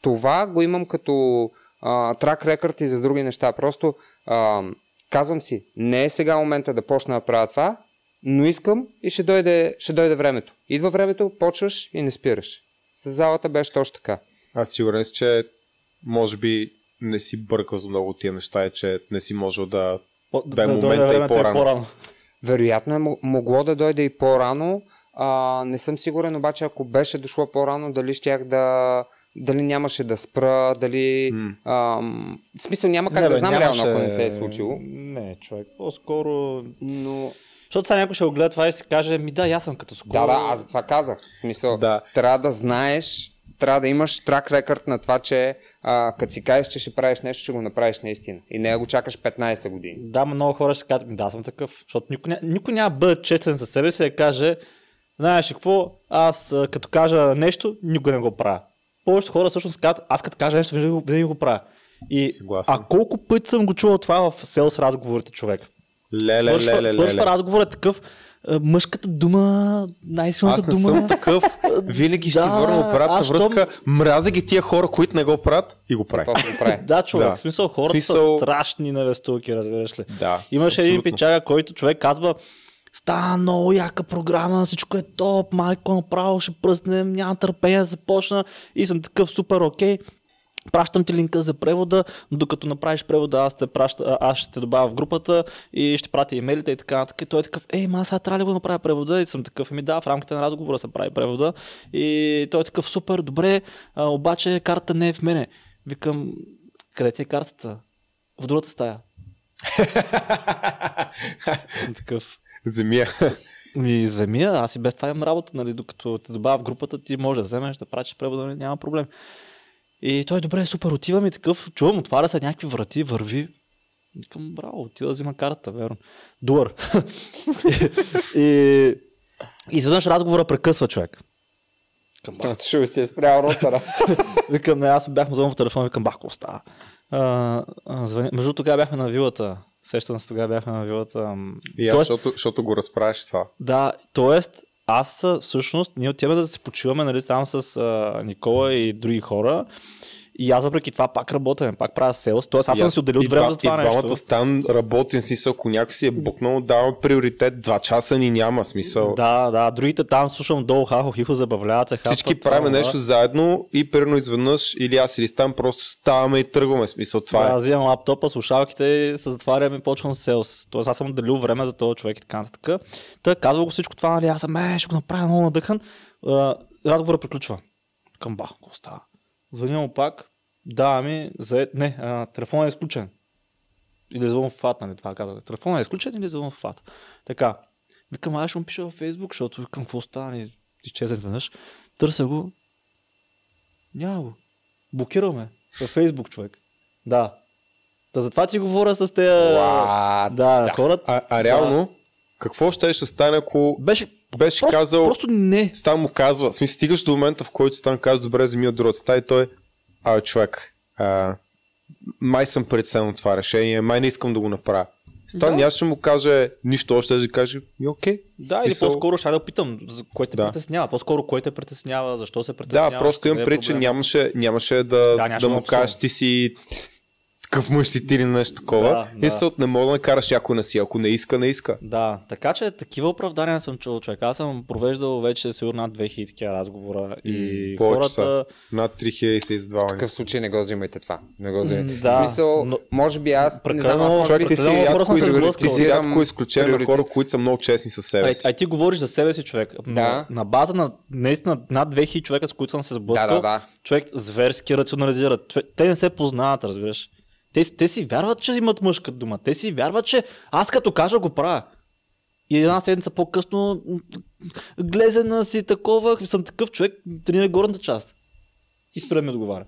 това го имам като трак рекорд и за други неща. Просто а, казвам си, не е сега момента да почна да правя това, но искам и ще дойде, ще дойде времето. Идва времето, почваш и не спираш. С залата беше точно така. Аз сигурен съм, че може би не си бъркал за много тия неща и че не си можел да... По- Да е момента и по-рано. по-рано. Вероятно е мо- могло да дойде и по-рано, А, не съм сигурен, обаче ако беше дошло по-рано, дали щях да дали нямаше да спра, дали... М. Ам, в смисъл няма как Не, да бе, знам нямаше- реално, ако не се е случило. Не, човек, по-скоро... Но Защото сега някой ще го гледа това и си каже, ми да, аз съм като скоро. да, да, аз за това казах. В смисъл, Да. трябва да знаеш, трябва да имаш трак рекорд на това, че като си кажеш, че ще правиш нещо, ще го направиш наистина. И не го чакаш 15 години. Да, много хора ще кажат, ми да, съм такъв. Защото никой, никой няма да бъде честен със себе си и да каже, знаеш какво, аз като кажа нещо, никога не го правя. Повечето хора всъщност казват, аз като кажа нещо, винаги го, винаги го правя. И, Съгласен. а колко пъти съм го чувал това в селс разговорите, човек? Леле, свършва, леле, свършва леле. разговорът такъв, а, мъжката дума, най-силната Аз не дума. съм такъв. Винаги ще Да, върна обратна връзка. Мразя ги тия хора, които не го правят и го правят. Прави. Да, човек, Да. в смисъл хората Смисъл- са страшни невестулки, разбираш ли. Да, Имаше един печага, който човек казва, става много яка програма, всичко е топ, майко направо ще пръснем, няма търпение да започна и съм такъв супер окей. Пращам ти линка за превода, докато направиш превода, аз, те праща, аз ще те добавя в групата и ще пратя имейлите и така нататък. И той е такъв, ей, ма, сега трябва ли го направя превода? И съм такъв, еми да, в рамките на разговора се прави превода. И той е такъв, супер, добре, а, обаче картата не е в мене. Викам, къде ти е картата? В другата стая. съм такъв, Земя. ми вземи, я, аз и без това имам работа, нали, докато те добавя в групата, ти може да вземеш, да пратиш превода, нали, няма проблем. И той, добре, супер, отивам и такъв, чувам, отваря се някакви врати, върви. Викам, браво, отива да взима карта, верно. Дуър. и, и изведнъж разговора прекъсва човек. Викам, бах, Ще си е спрял ротора. викам, не, аз бях му взел по телефона, викам, бах, какво става? Звъня. Между тогава бяхме на вилата. Сещам се, тогава бяхме на вилата. И аз, защото, защото го разправяш това. да, т.е. аз всъщност, ние отиваме да се почиваме нали, там с а, Никола и други хора. И аз въпреки това пак работя, пак правя селс. Тоест аз И съм си отделил и време за това И двамата нещо. стан работим, смисъл, ако някой си е букнал, дава приоритет, два часа ни няма смисъл. Да, да, другите там слушам долу хахо, хихо, забавляват се. Всички правим това, нещо заедно и примерно изведнъж или аз или Стан просто ставаме и тръгваме. Смисъл, това да, е. взимам лаптопа, слушалките и се затварям и почвам селс. Тоест аз съм отделил време за този човек и така нататък. Та казва го всичко това, нали, аз съм, е, ще го направя много надъхан. Разговорът приключва. Към бах, какво става? Звъня му пак, да, ми, за... не, а, телефонът е изключен. Или звън в фат, нали, това казва. Телефонът е изключен или звън в фат. Така. Викам, аз ще му пиша във Фейсбук, защото викам, какво става, ни изчезна изведнъж. Търся го. Няма го. Блокираме. Във Фейсбук, човек. Да. Та затова ти говоря с тези... What? Да, хората. А, а реално, какво ще ще стане, ако Беше, беше просто, казал, просто не. Стан му казва, в смисъл, стигаш до момента, в който Стан казва, добре, вземи от другата стая и той, а, човек, а, май съм преценил това решение, май не искам да го направя. Стан Да. да. ще му каже нищо, още ще каже, ми окей. Да, или Смисъл- по-скоро ще да питам, за кое те Да. притеснява. По-скоро кой те притеснява, защо се притеснява. Да, просто имам е преди, че нямаше, нямаше да, Да, нямаше да му кажеш ти си такъв мъж си ти или нещо такова. Да, и да. се от не мога да накараш някой на си, ако не иска, не иска. Да, така че такива оправдания съм чул човек. Аз съм провеждал вече сигурно над 2000 такива разговора и повече хората... са. Над 3000 са В издавани. такъв случай не го взимайте това. Не го взимайте. Да, в смисъл, но- може би аз, не знам, аз Прекалено- може Човек, би ти си рядко, се сблъскал. ти си рядко изключение на хора, които са много честни със себе си. ай ти говориш за себе си, човек. Да. На, на база на наистина над 2000 човека, с които съм се сблъскал, Да, да, да. човек зверски рационализират. Човек, те не се познават, разбираш. Те, те си вярват, че имат мъжка дума. Те си вярват, че аз като кажа го правя. И една седмица по-късно глезена си такова, съм такъв човек, тренира горната част. И спира ми отговаря.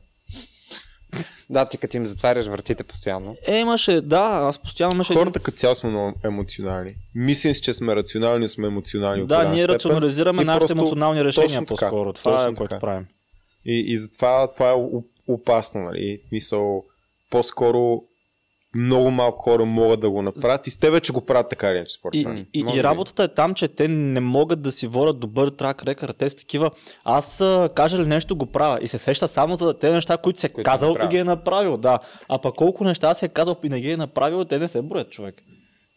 Да, ти като им затваряш вратите постоянно. Е, имаше, да, аз постоянно имаше. Хората като цяло сме много емоционални. Мислим си, че сме рационални, сме емоционални. Да, ние степен. рационализираме И нашите просто емоционални решения точно така, по-скоро. Това точно е което правим. И, и затова това е опасно, нали? Мисъл, по-скоро много малко хора могат да го направят и с тебе, че го правят така или според И, мен. и, може и работата е там, че те не могат да си водят добър трак рекър. Те са такива. Аз кажа ли нещо, го правя. И се сеща само за тези неща, които се Които казал и ги е направил. Да. А пък колко неща се е казал и не ги е направил, те не се броят, човек.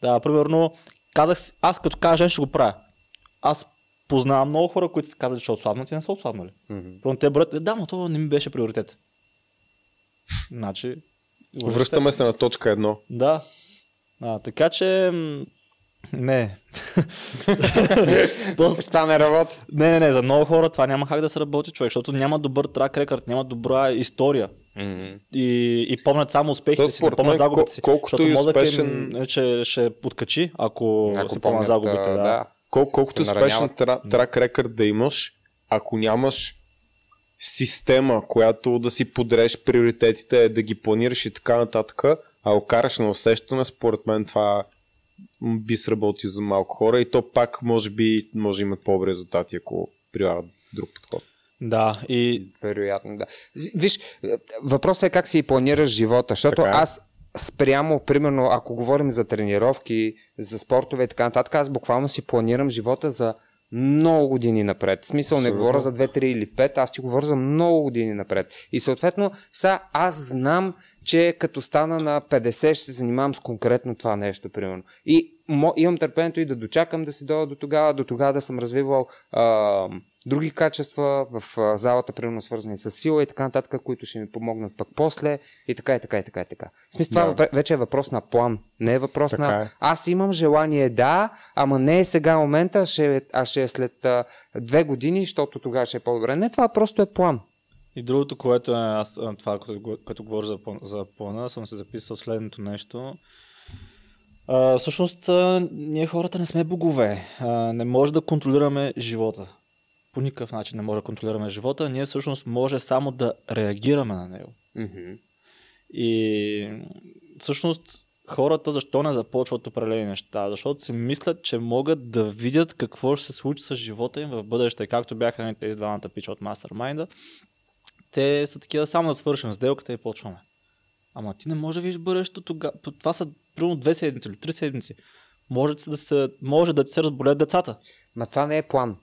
Да, примерно, казах, аз като кажа ще го правя. Аз познавам много хора, които са казали, че ще отслабнат и не са отслабнали. Примерно те броят, «Е, да, но това не ми беше приоритет. Значи. Връщаме се на точка едно. Да. А, така че Не. Това не работи. Не, не, не, за много хора това няма как да се работи, човек, защото няма добър трак рекорд, няма добра история. Мгм. И, и помнят само успехите То си, не помнят загубите си. колкото защото и мозъкът успешен- им, е, че ще подкачи, ако, Ако се помнят загубите. Да. да. Кол, колкото успешен трак рекорд да имаш, ако нямаш система, която да си подреш приоритетите, да ги планираш и така нататък, а го караш на усещане, според мен това би сработил за малко хора и то пак може би може да имат по-добри резултати, ако прилагат друг подход. да, и Вероятно, да. Виж, въпросът е как си планираш живота, защото Така е. аз спрямо, примерно, ако говорим за тренировки, за спортове и така нататък, аз буквално си планирам живота за много години напред. В смисъл не говоря за 2, 3 или 5, аз ти говоря за много години напред. И съответно, сега аз знам, че като стана на 50 ще се занимавам с конкретно това нещо, примерно. И мо, имам търпението и да дочакам да си дойда до тогава, до тогава да съм развивал а, други качества в а, залата, примерно свързани с сила и така нататък, които ще ми помогнат пък после и така и така и така и така. В смисъл, това Да. ве- вече е въпрос на план, не е въпрос Така на е. аз имам желание да, ама не е сега момента, ще е, а ще е след а, две години, защото тогава ще е по-добре. Не, това просто е план. И другото, което е, аз, това, го- като говоря за, за плана, съм се записал следното нещо. А, всъщност, а, ние хората не сме богове. А, не може да контролираме живота. По никакъв начин не може да контролираме живота. Ние всъщност може само да реагираме на него. Мгм. И всъщност хората защо не започват определени неща? Защото си мислят, че могат да видят какво ще се случи с живота им в бъдеще, както бяха нали, тези двамата пича от Mastermind. Те са такива, само да свършим сделката и почваме. Ама ти не можеш да видиш бъдещето тогава. Това са примерно две седмици или три седмици. Може да, се, може да ти се разболят децата. Ма това не е план.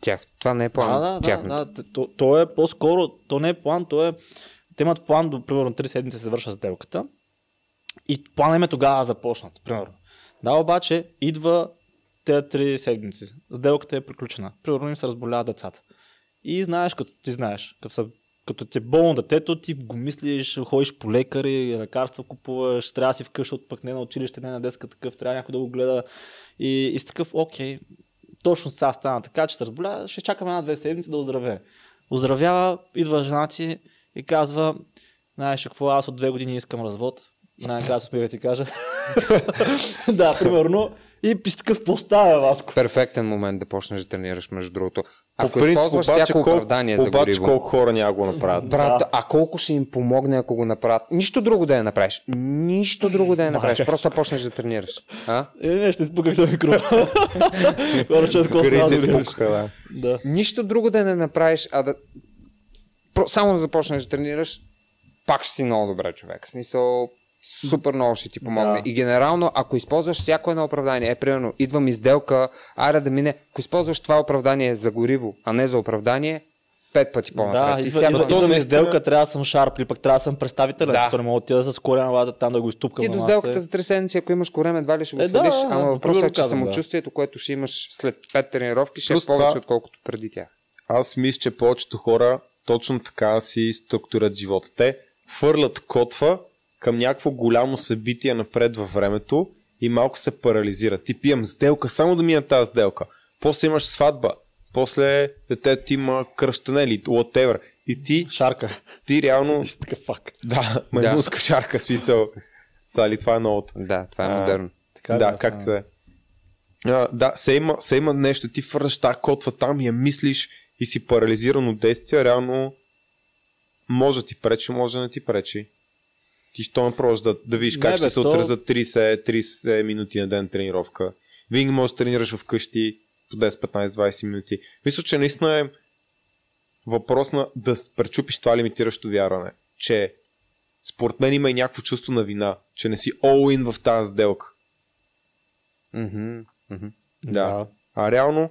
Тях. Това не е план. Да, да, тяхното. да, да. То, то е по-скоро, то не е план, то е... Те имат план до примерно 3 седмици се върша сделката и плана им е тогава да започнат, примерно. Да, обаче идва тези 3 седмици. Сделката е приключена. Примерно им се разболяват децата. И знаеш, като ти знаеш, като, са, като ти е болно детето, ти го мислиш, ходиш по лекари, лекарства купуваш, трябва да си вкъщи, от пък не на училище, не на детска такъв, трябва някой да го гледа. И, и с такъв, окей, точно сега стана така, че се разболя, ще чакаме една-две седмици да оздравее. Оздравява, идва жена ти и казва, знаеш какво, аз от две години искам развод. Най-накрая се усмеха да ти кажа. да, примерно. И пис такъв поставя Васко. Перфектен момент да почнеш да тренираш, между другото. Ако По принцип, използваш обаче, всяко оправдание за обаче гориво. колко хора няма го направят. Брат, Да. а колко ще им помогне, ако го направят? Нищо друго да я направиш. Нищо друго да я направиш. Майка Просто почнеш да тренираш. А? Е, не, ще изпуках този микрофон. Да да. Да. Нищо друго да не направиш, а да... Само да започнеш да тренираш, пак ще си много добре човек. В смисъл, супер много ще ти помогне. Да. И генерално, ако използваш всяко едно оправдание, е примерно, идвам изделка, аре да мине, ако използваш това оправдание за гориво, а не за оправдание, пет пъти Да, по-напред. И идва, всяко- идва, то наистина- сделка, трябва да съм шарп, или пък трябва да съм представителен. Да. Да. Не мога да отида с корена вата там да го изтупкам. Ти на до сделката за три седмици, ако имаш корем, едва ли ще го Е, да, свалиш, да, ама да, въпросът е, че казвам, да. самочувствието, което ще имаш след пет тренировки, ще е Плюс повече, това- отколкото преди тях. Аз мисля, че повечето хора точно така си структурят живота. Те фърлят котва към някакво голямо събитие напред във времето и малко се парализират. Ти пием сделка, само да мина тази сделка. После имаш сватба, после детето ти има кръщане или whatever. И ти, Шарка. ти реално, фак. да, маймунска шарка, смисъл. Сали, това е новото. Да, това е модерно. Така да, да, както да. е. А, да, се има, се има нещо, ти фърляш тази котва там и я мислиш и си парализиран от действия, реално може да ти пречи, може да не ти пречи. Ти не пробваш да, да видиш как Не, ще бе, се то- отразят 30, 30 минути на ден тренировка. Винаги можеш да тренираш вкъщи по 10, 15, 20 минути. Мисля, че наистина е въпрос на да пречупиш това лимитиращо вярване, че според мен има и някакво чувство на вина, че не си all in в тази сделка. Мгм, мгм. Да. А реално,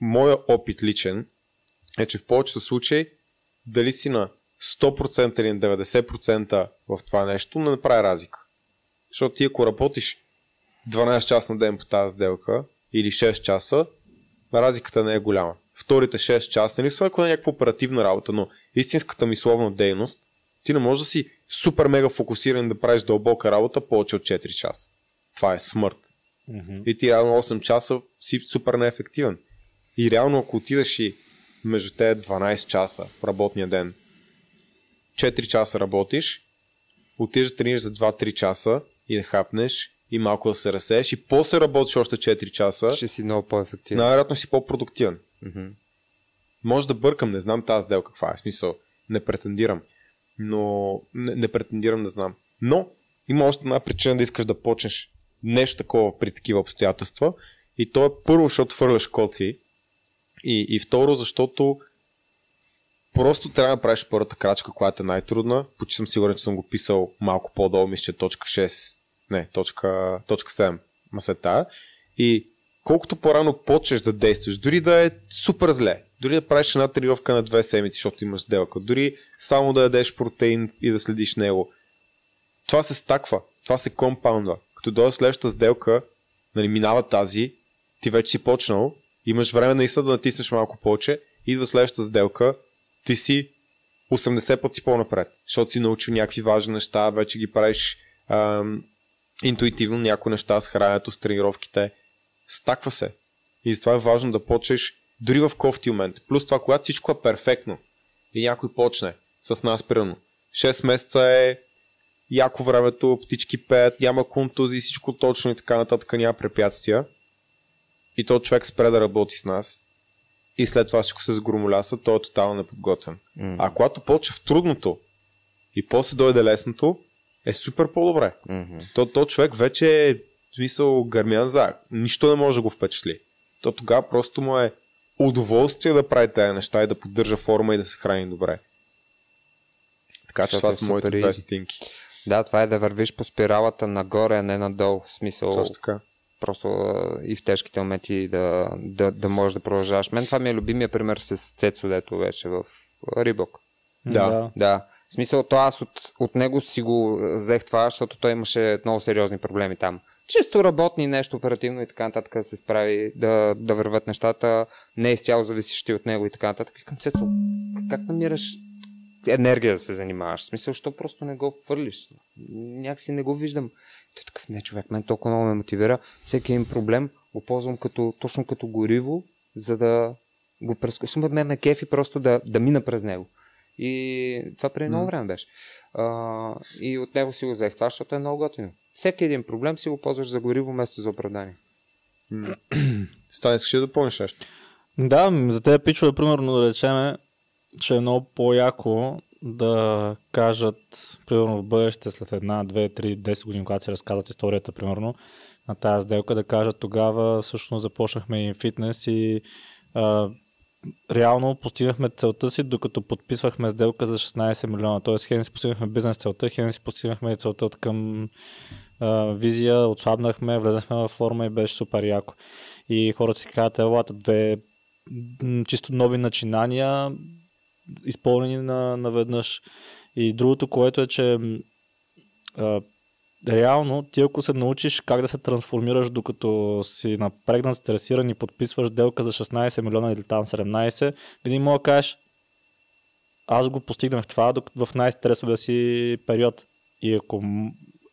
моя опит личен е, че в повечето случаи, дали си на 100% или на 90% в това нещо, не направи разлика. Защото ти ако работиш 12 часа на ден по тази сделка или 6 часа, разликата не е голяма. Вторите 6 часа, не са ако е някаква оперативна работа, но истинската мисловна дейност, ти не можеш да си супер мега фокусиран да правиш дълбока работа повече от 4 часа. Това е смърт. И ти реално 8 часа си супер неефективен. И реално ако отидеш и между те 12 часа в работния ден, 4 часа работиш, отидеш да тренираш за 2-3 часа и да хапнеш и малко да се разсееш и после работиш още 4 часа, Ще си много по-ефективен. най-вероятно си по-продуктивен. Мгм. Може да бъркам, не знам тази сделка каква е. В смисъл, не претендирам. Но не, не претендирам да знам. Но има още една причина да искаш да почнеш нещо такова при такива обстоятелства. И то е първо, защото фърляш котви. И, и второ, защото просто трябва да направиш първата крачка, която е най-трудна. Почти съм сигурен, че съм го писал малко по-долу, мисля, че е точка 6. Не, точка, точка 7. Ма се тая. И колкото по-рано почнеш да действаш, дори да е супер зле, дори да правиш една тренировка на две седмици, защото имаш сделка, дори само да ядеш протеин и да следиш него, това се стаква, това се компаундва. Като дойде следващата сделка, нали, минава тази, ти вече си почнал, имаш време наистина да натиснеш малко повече, идва следващата сделка, ти си 80 пъти по-напред, защото си научил някакви важни неща, вече ги правиш ам, интуитивно някои неща с храненето, с тренировките. Стаква се. И затова е важно да почнеш дори в кофти момент. Плюс това, когато всичко е перфектно и някой почне с нас, примерно. 6 месеца е яко времето, птички пеят, няма контузии, всичко точно и така нататък, няма препятствия. И то човек спре да работи с нас. И след това всичко се сгромоляса, той е тотално неподготвен. Мгм. А когато почне в трудното и после дойде лесното, е супер по-добре. Мгм. То, то човек вече е смисъл гърмян за. Нищо не може да го впечатли. То тогава просто му е удоволствие да прави тези неща и да поддържа форма и да се храни добре. Така че това е са моите две. Да, това е да вървиш по спиралата нагоре, а не надолу. В смисъл, Точно така. Просто и в тежките моменти да, да, да можеш да продължаваш. Мен това ми е любимия пример с Цецо, дето беше в Рибок. Да. Да. В смисъл, то аз от, от него си го взех това, защото той имаше много сериозни проблеми там. Чисто работни, нещо оперативно и така нататък да се справи, да, да върват нещата, не изцяло зависещи от него и така нататък. Викам, Цецо, как намираш енергия да се занимаваш? В смисъл, що просто не го хвърлиш? Някакси не го виждам. Той е такъв, не човек, мен толкова много ме мотивира. Всеки един проблем го ползвам като, точно като гориво, за да го прескочим. Мен ме кефи просто да, да мина през него. И това преди много време беше. А, и от него си го взех това, защото е много готино. Всеки един проблем си го ползваш за гориво вместо за оправдание. Стане, искаш ли да допълниш нещо? Да, за тези пичове, примерно, да речеме, че е много по-яко да кажат, примерно в бъдеще, след една, две, три, 10 години, когато се разказват историята, примерно, на тази сделка, да кажат тогава всъщност започнахме и фитнес и а, реално постигнахме целта си, докато подписвахме сделка за 16 милиона. Тоест, хем си постигнахме бизнес целта, хем си постигнахме целта от към а, визия, отслабнахме, влезахме във форма и беше супер яко. И хората си казват, елата, две чисто нови начинания, изпълнени на, наведнъж. И другото, което е, че а, реално ти ако се научиш как да се трансформираш докато си напрегнат, стресиран и подписваш делка за 16 милиона или там 17, винаги мога да кажеш аз го постигнах това в най-стресовия си период. И ако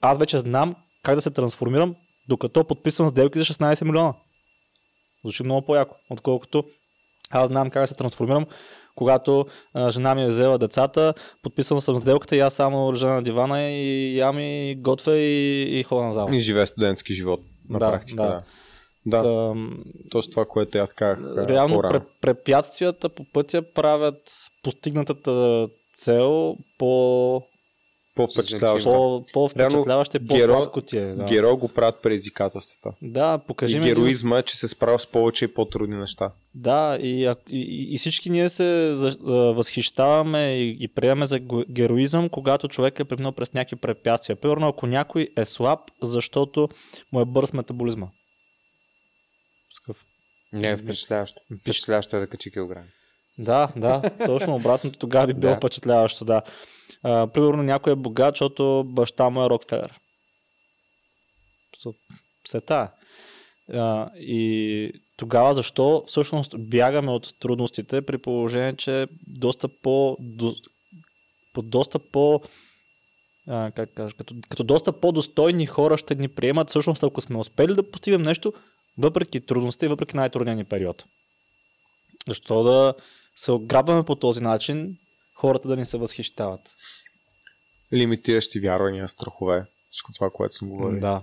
аз вече знам как да се трансформирам, докато подписвам сделки за 16 милиона. Звучи много по-яко, отколкото аз знам как да се трансформирам, когато а, жена ми е взела децата, подписвам съм сделката и аз само лежа на дивана и ям и готвя и, и ходя на зала. И живее студентски живот. На Да, практика, да. да. Да, точно това, което аз казах реално пре- препятствията по пътя правят постигнатата цел по, По-впечатляващо. по, по-впечатляваща и геро- по-сладко ти е. Да, Геро го правят предизвикателствата. да покажи И ми героизма е, че се справя с повече и по-трудни неща. Да, и, и, и всички ние се възхищаваме и, и приемаме за героизъм, когато човек е преминал през някакви препятствия. Примерно, ако някой е слаб, защото му е бърз метаболизма. Такъв. Не е впечатляващо. Впечатляващо е да качи килограми. Да, да, точно обратното тогава би било Да. впечатляващо, да. Примерно някой е богат, защото баща му е Рокфелер. А, и тогава защо всъщност бягаме от трудностите при положение, че доста по, до, по доста по а, как кажа, като, като доста по-достойни хора ще ни приемат, всъщност ако сме успели да постигнем нещо, въпреки трудността и въпреки най-трудния ни период. Защо да се ограбваме по този начин, хората да ни се възхищават. Лимитиращи вярвания, страхове. Всичко това, което съм говорил. Да.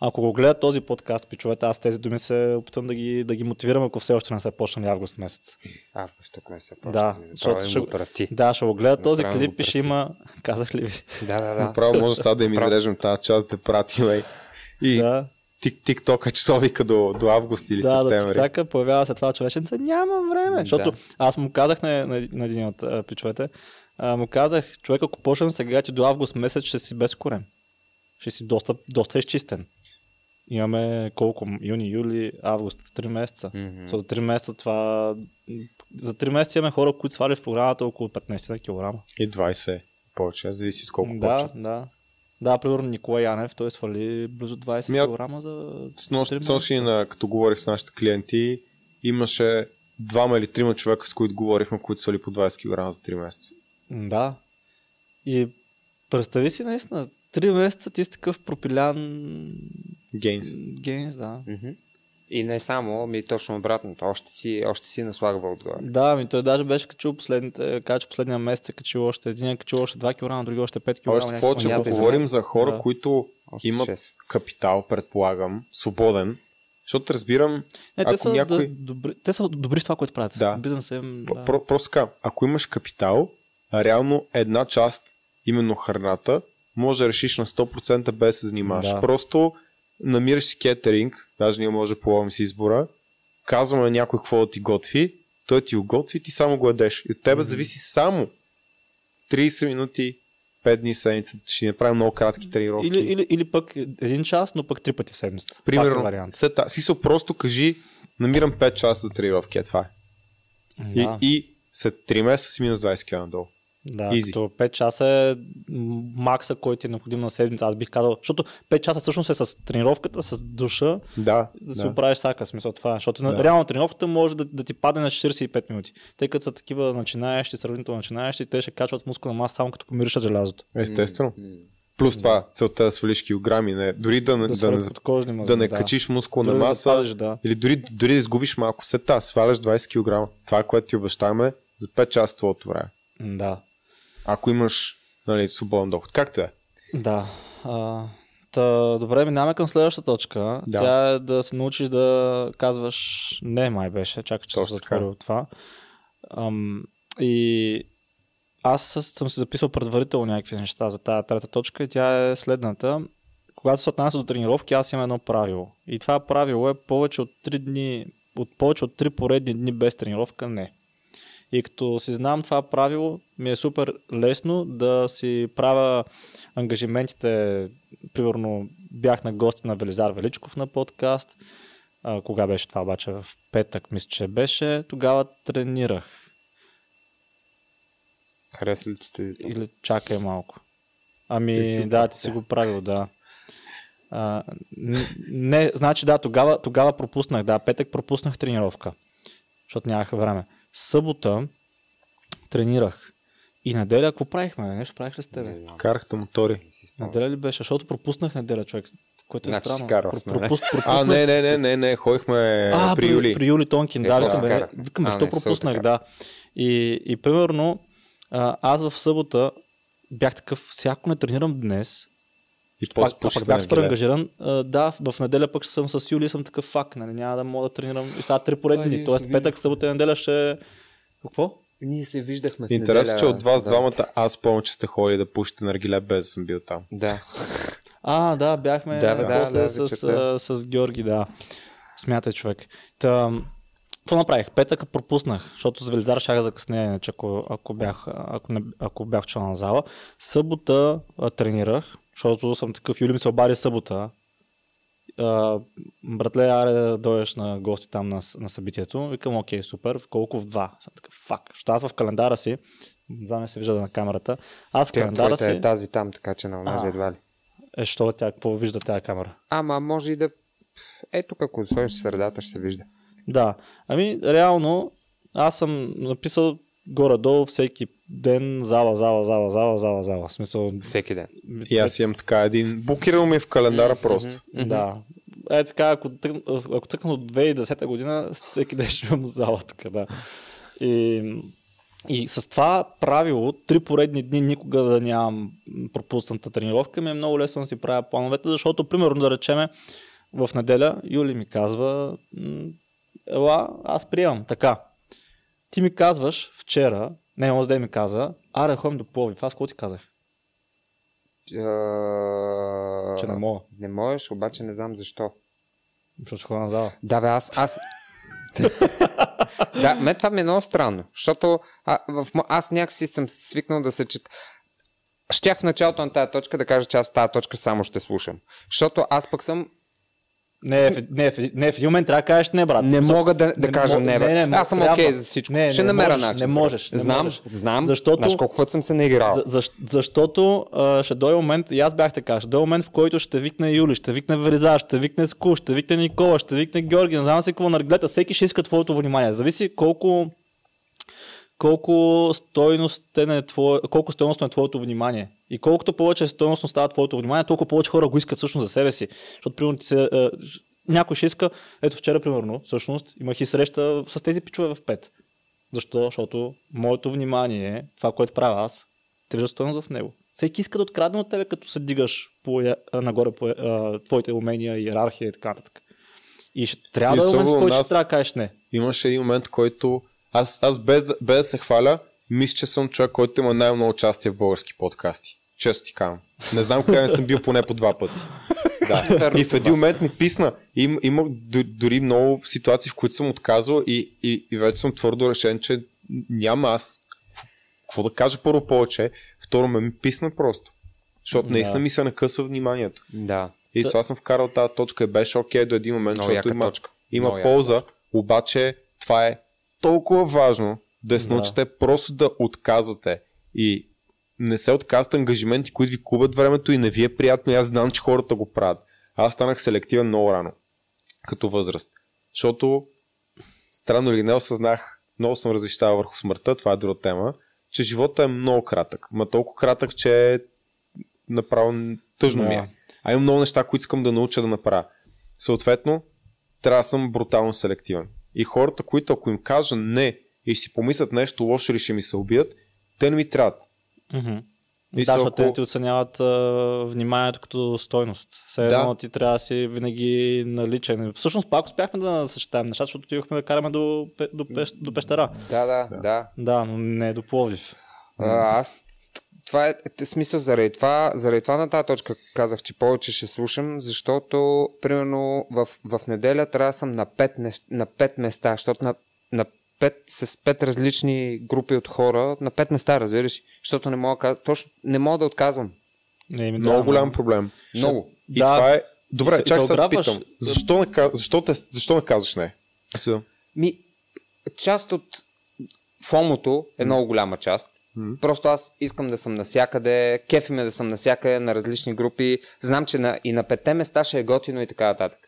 Ако го гледат този подкаст, пичовете, аз тези думи се опитвам да ги, да ги мотивирам, ако все още не са почнали август месец. Август тук не се Да, почва. защото ще- прати. Да, ще го гледат този клип и ще прати. има... Казах ли ви? Да, да, да. Направо може сега да им изрежем тази част да пратим и, и Да, тик, TikTok часовика до, до август или да, да, септември. така появява се това човеченце. Няма време. Защото Да. аз му казах на, на, на един от а, пичовете, а, му казах, човек, ако почнем сега, ти до август месец ще си без корен. Ще си доста, доста изчистен. Имаме колко? Юни, юли, август, 3 месеца. Мгм. За 3 месеца това... За 3 месеца имаме хора, които свали в програмата около 15 кг. И 20 повече, зависи от колко Да, почва. да. Да, примерно Николай Янев, той свали близо 20 Ми, а- кг за... С нощ, нощи на, като говорих с нашите клиенти, имаше двама или трима човека, с които говорихме, които са ли по 20 кг за 3 месеца. Да. И представи си наистина, 3 месеца ти си такъв пропилян Гейнс. гейнс, да. Мгм. И не само, ми точно обратното. Още си, още си наслагва отгоре. Да, ми той даже беше качил последните, че последния месец е качил още един, е качил още 2 кг, други още 5 кг. Още повече ако говорим за хора, Да. които Още имат шест. капитал, предполагам, свободен, защото разбирам, Не, те, ако са, някой- добри, те са добри в това, което правят. Да. Бизнесът им, да. Про, просто така, ако имаш капитал, реално една част, именно храната, може да решиш на 100% без да се занимаваш. Да. Просто намираш си кетеринг, даже ние може да половим с избора, казваме на някой какво да ти готви, той ти го готви, ти само го ядеш. И от тебе зависи само 30 минути, 5 дни в седмицата. Ще направим много кратки тренировки. Или, или, или пък един час, но пък три пъти в седмицата. Е Примерно, вариант. след смисъл, просто кажи, намирам 5 часа за тренировки, е това е. Да. И, и след 3 месеца си минус 20 кг надолу. Да, Easy. като 5 часа е макса, който е необходим на седмица. Аз бих казал, защото 5 часа всъщност е с тренировката, с душа, Да, да, се да. оправиш всяка смисъл това. е. Защото Да. да. реално тренировката може да, да ти падне на 45 минути. Тъй като са такива начинаещи, сравнително начинаещи, те ще качват мускулна маса само като помиришат желязото. Естествено. Плюс това, целта е да свалиш килограми, не, дори да, не- Да, да, не, да не качиш мускулна Дори да маса, запалиш, да. или дори, дори да изгубиш малко сета, сваляш 20 кг. Това което ти обещаваме за 5 часа твоето време. Да. Ако имаш нали, свободен доход. Как те? Да. А, та, добре, минаваме към следващата точка. Да. Тя е да се научиш да казваш не, май беше. Чакай, че се затворя от това. Ам, и аз съм си записал предварително някакви неща за тази трета точка и тя е следната. Когато се отнася до тренировки, аз имам едно правило. И това правило е повече от 3 дни, от повече от 3 поредни дни без тренировка не. И като си знам това правило, ми е супер лесно да си правя ангажиментите. Примерно бях на гости на Велизар Величков на подкаст. А, кога беше това обаче? В петък, мисля, че беше. Тогава тренирах. Хареса ли ти? Или чакай малко. Ти си Ами, го да, ти си го правил, да. А, не, значи да, тогава, тогава пропуснах, да, петък пропуснах тренировка, защото нямах време. Събота тренирах. И неделя, какво правихме? Нещо правих ли с тебе? Карахте мотори. Неделя ли беше? Защото пропуснах неделя, човек. Което е Значи си странно. карал с мен. Пропус- пропуснах- А, не, не, не, не, не, ходихме а, при Юли. При Юли Тонкин, Е, да, после викам, защо пропуснах, да. И, и примерно, аз в събота бях такъв, всяко не тренирам днес, И пак, после пушите пък бях супер ангажиран. Да, в неделя пък съм с Юли и съм такъв фак, нали, няма да мога да тренирам. И сега три поредни дни, се петък, събота и неделя ще... Какво? Ние се виждахме. Интересно, че от вас с- двамата аз помня, че сте ходили да пушите наргиле без да съм бил там. Да. А, да, бяхме Да, бе, да, после да, с, с, с Георги, да. Смятай човек. Та, какво направих? Петък пропуснах, защото с Велизар шах закъснение, иначе ако, ако, бях, ако, не, ако бях на зала. Събота а, тренирах, защото съм такъв, Юли ми се обади събота. А, братле, аре дойдеш на гости там на, на събитието. Викам, окей, супер, в колко в два? Съм такъв, фак. Защото аз в календара си, не знам дали се вижда на камерата, аз в Тя, календара твоята си... е тази там, така че на онази А. едва ли. Е, що тя, какво вижда тази камера? Ама може и да... Ето, ако сложиш средата, ще се вижда. Да, ами реално аз съм написал горе-долу всеки ден зала, зала, зала, зала, зала, зала. В смисъл, Всеки ден. И аз имам така един. Букирал ми е в календара просто. Да. Е така, ако, тръг- ако цъкна от 2010 година, всеки ден ще имам зала тук, да. И, и с това правило, три поредни дни никога да нямам пропусната тренировка, ми е много лесно да си правя плановете, защото, примерно, да речеме, в неделя Юли ми казва, ела, аз приемам, така. Ти ми казваш вчера, не, онзи ден ми каза, аре, ходим до Пловдив. Аз какво ти казах? А, Че не мога, Не можеш, обаче не знам защо. защото ще ходя на зала. Да, бе, аз... аз... да, мен това ми е много странно, защото а, в, аз някакси съм свикнал да се чета. Щях в началото на тази точка да кажа, че аз тази точка само ще слушам. Защото аз пък съм... Не, в, не, в, не, в един момент трябва да кажеш не, брат. Не мога да, да кажа мо- не, бе. аз съм окей за всичко. Не, ще не намеря можеш, начин. Не можеш. Не знам, можеш. знам. Защото- Знаеш колко път съм се наиграл. За, защ, защото а, ще дойде момент, и аз бях така, ще дойде момент, в който ще викне Юли, ще викне Вериза, ще викне Ску, ще викне Никола, ще викне Георги, не знам си какво нарглета, всеки ще иска твоето внимание. Зависи колко колко стойностен е твое, колко стойностно е твоето внимание. И колкото повече стойностно става твоето внимание, толкова повече хора го искат всъщност за себе си. Защото, примерно, ти се, е, някой ще иска, ето вчера, примерно, всъщност, имах и среща с тези пичове в 5. Защо? Защото моето внимание, това, което правя аз, трябва стойност в него. Всеки иска да открадне от тебе, като се дигаш по, нагоре по а, твоите умения, иерархия и така нататък. И ще трябва И да е момент, в който ще трябва да кажеш не. Имаше един момент, който аз, аз без, без да се хваля, мисля, че съм човек, който има най-много участие в български подкасти. Често ти казвам. Не знам къде не съм бил поне по два пъти. Да. И в един момент ми писна. Им, имах д- дори много ситуации, в които съм отказал и, и, и вече съм твърдо решен, че няма аз какво да кажа първо повече. Второ ме ми писна просто. Защото Да. наистина ми се накъсва вниманието. Да. И с това съм вкарал тази точка беше окей до един момент, Много защото има, точка. има Много полза, обаче това е толкова важно да се Да. научите просто да отказвате и не се отказват ангажименти, които ви кубят времето и не ви е приятно и аз знам, че хората го правят. Аз станах селективен много рано, като възраст. Защото, странно или не, осъзнах, много съм различавал върху смъртта, това е друга тема, че живота е много кратък. Ма толкова кратък, че направо тъжно Да. ми е. А имам много неща, които искам да науча да направя. Съответно, трябва да съм брутално селективен. И хората, които ако им кажа не и си помислят нещо лошо или ще ми се убият, те не ми трябват. И да, защото те ти оценяват а, вниманието като стойност. Все Да. едно ти трябва да си винаги наличен. Всъщност пак успяхме да съчетаем нещата, защото отидохме да караме до, до, до пещера. Да, да, да. Да, но не до Пловдив. А, аз това е е, смисъл заради това, заради това на тази точка казах, че повече ще слушам, защото примерно в, в неделя трябва да съм на 5, нещ- на 5 места, защото на, на 5, с 5 различни групи от хора, на 5 места, разбираш, защото не мога, точно не мога да отказвам. Не, ми Много да, голям проблем. Много. И Да. това е... Добре, чак се да питам. Защо защо, те, защо не казваш не? Ми, част от фомото е много голяма част. Просто аз искам да съм насякъде, кефи ме да съм насякъде на различни групи. Знам, че на, и на петте места ще е готино и така нататък.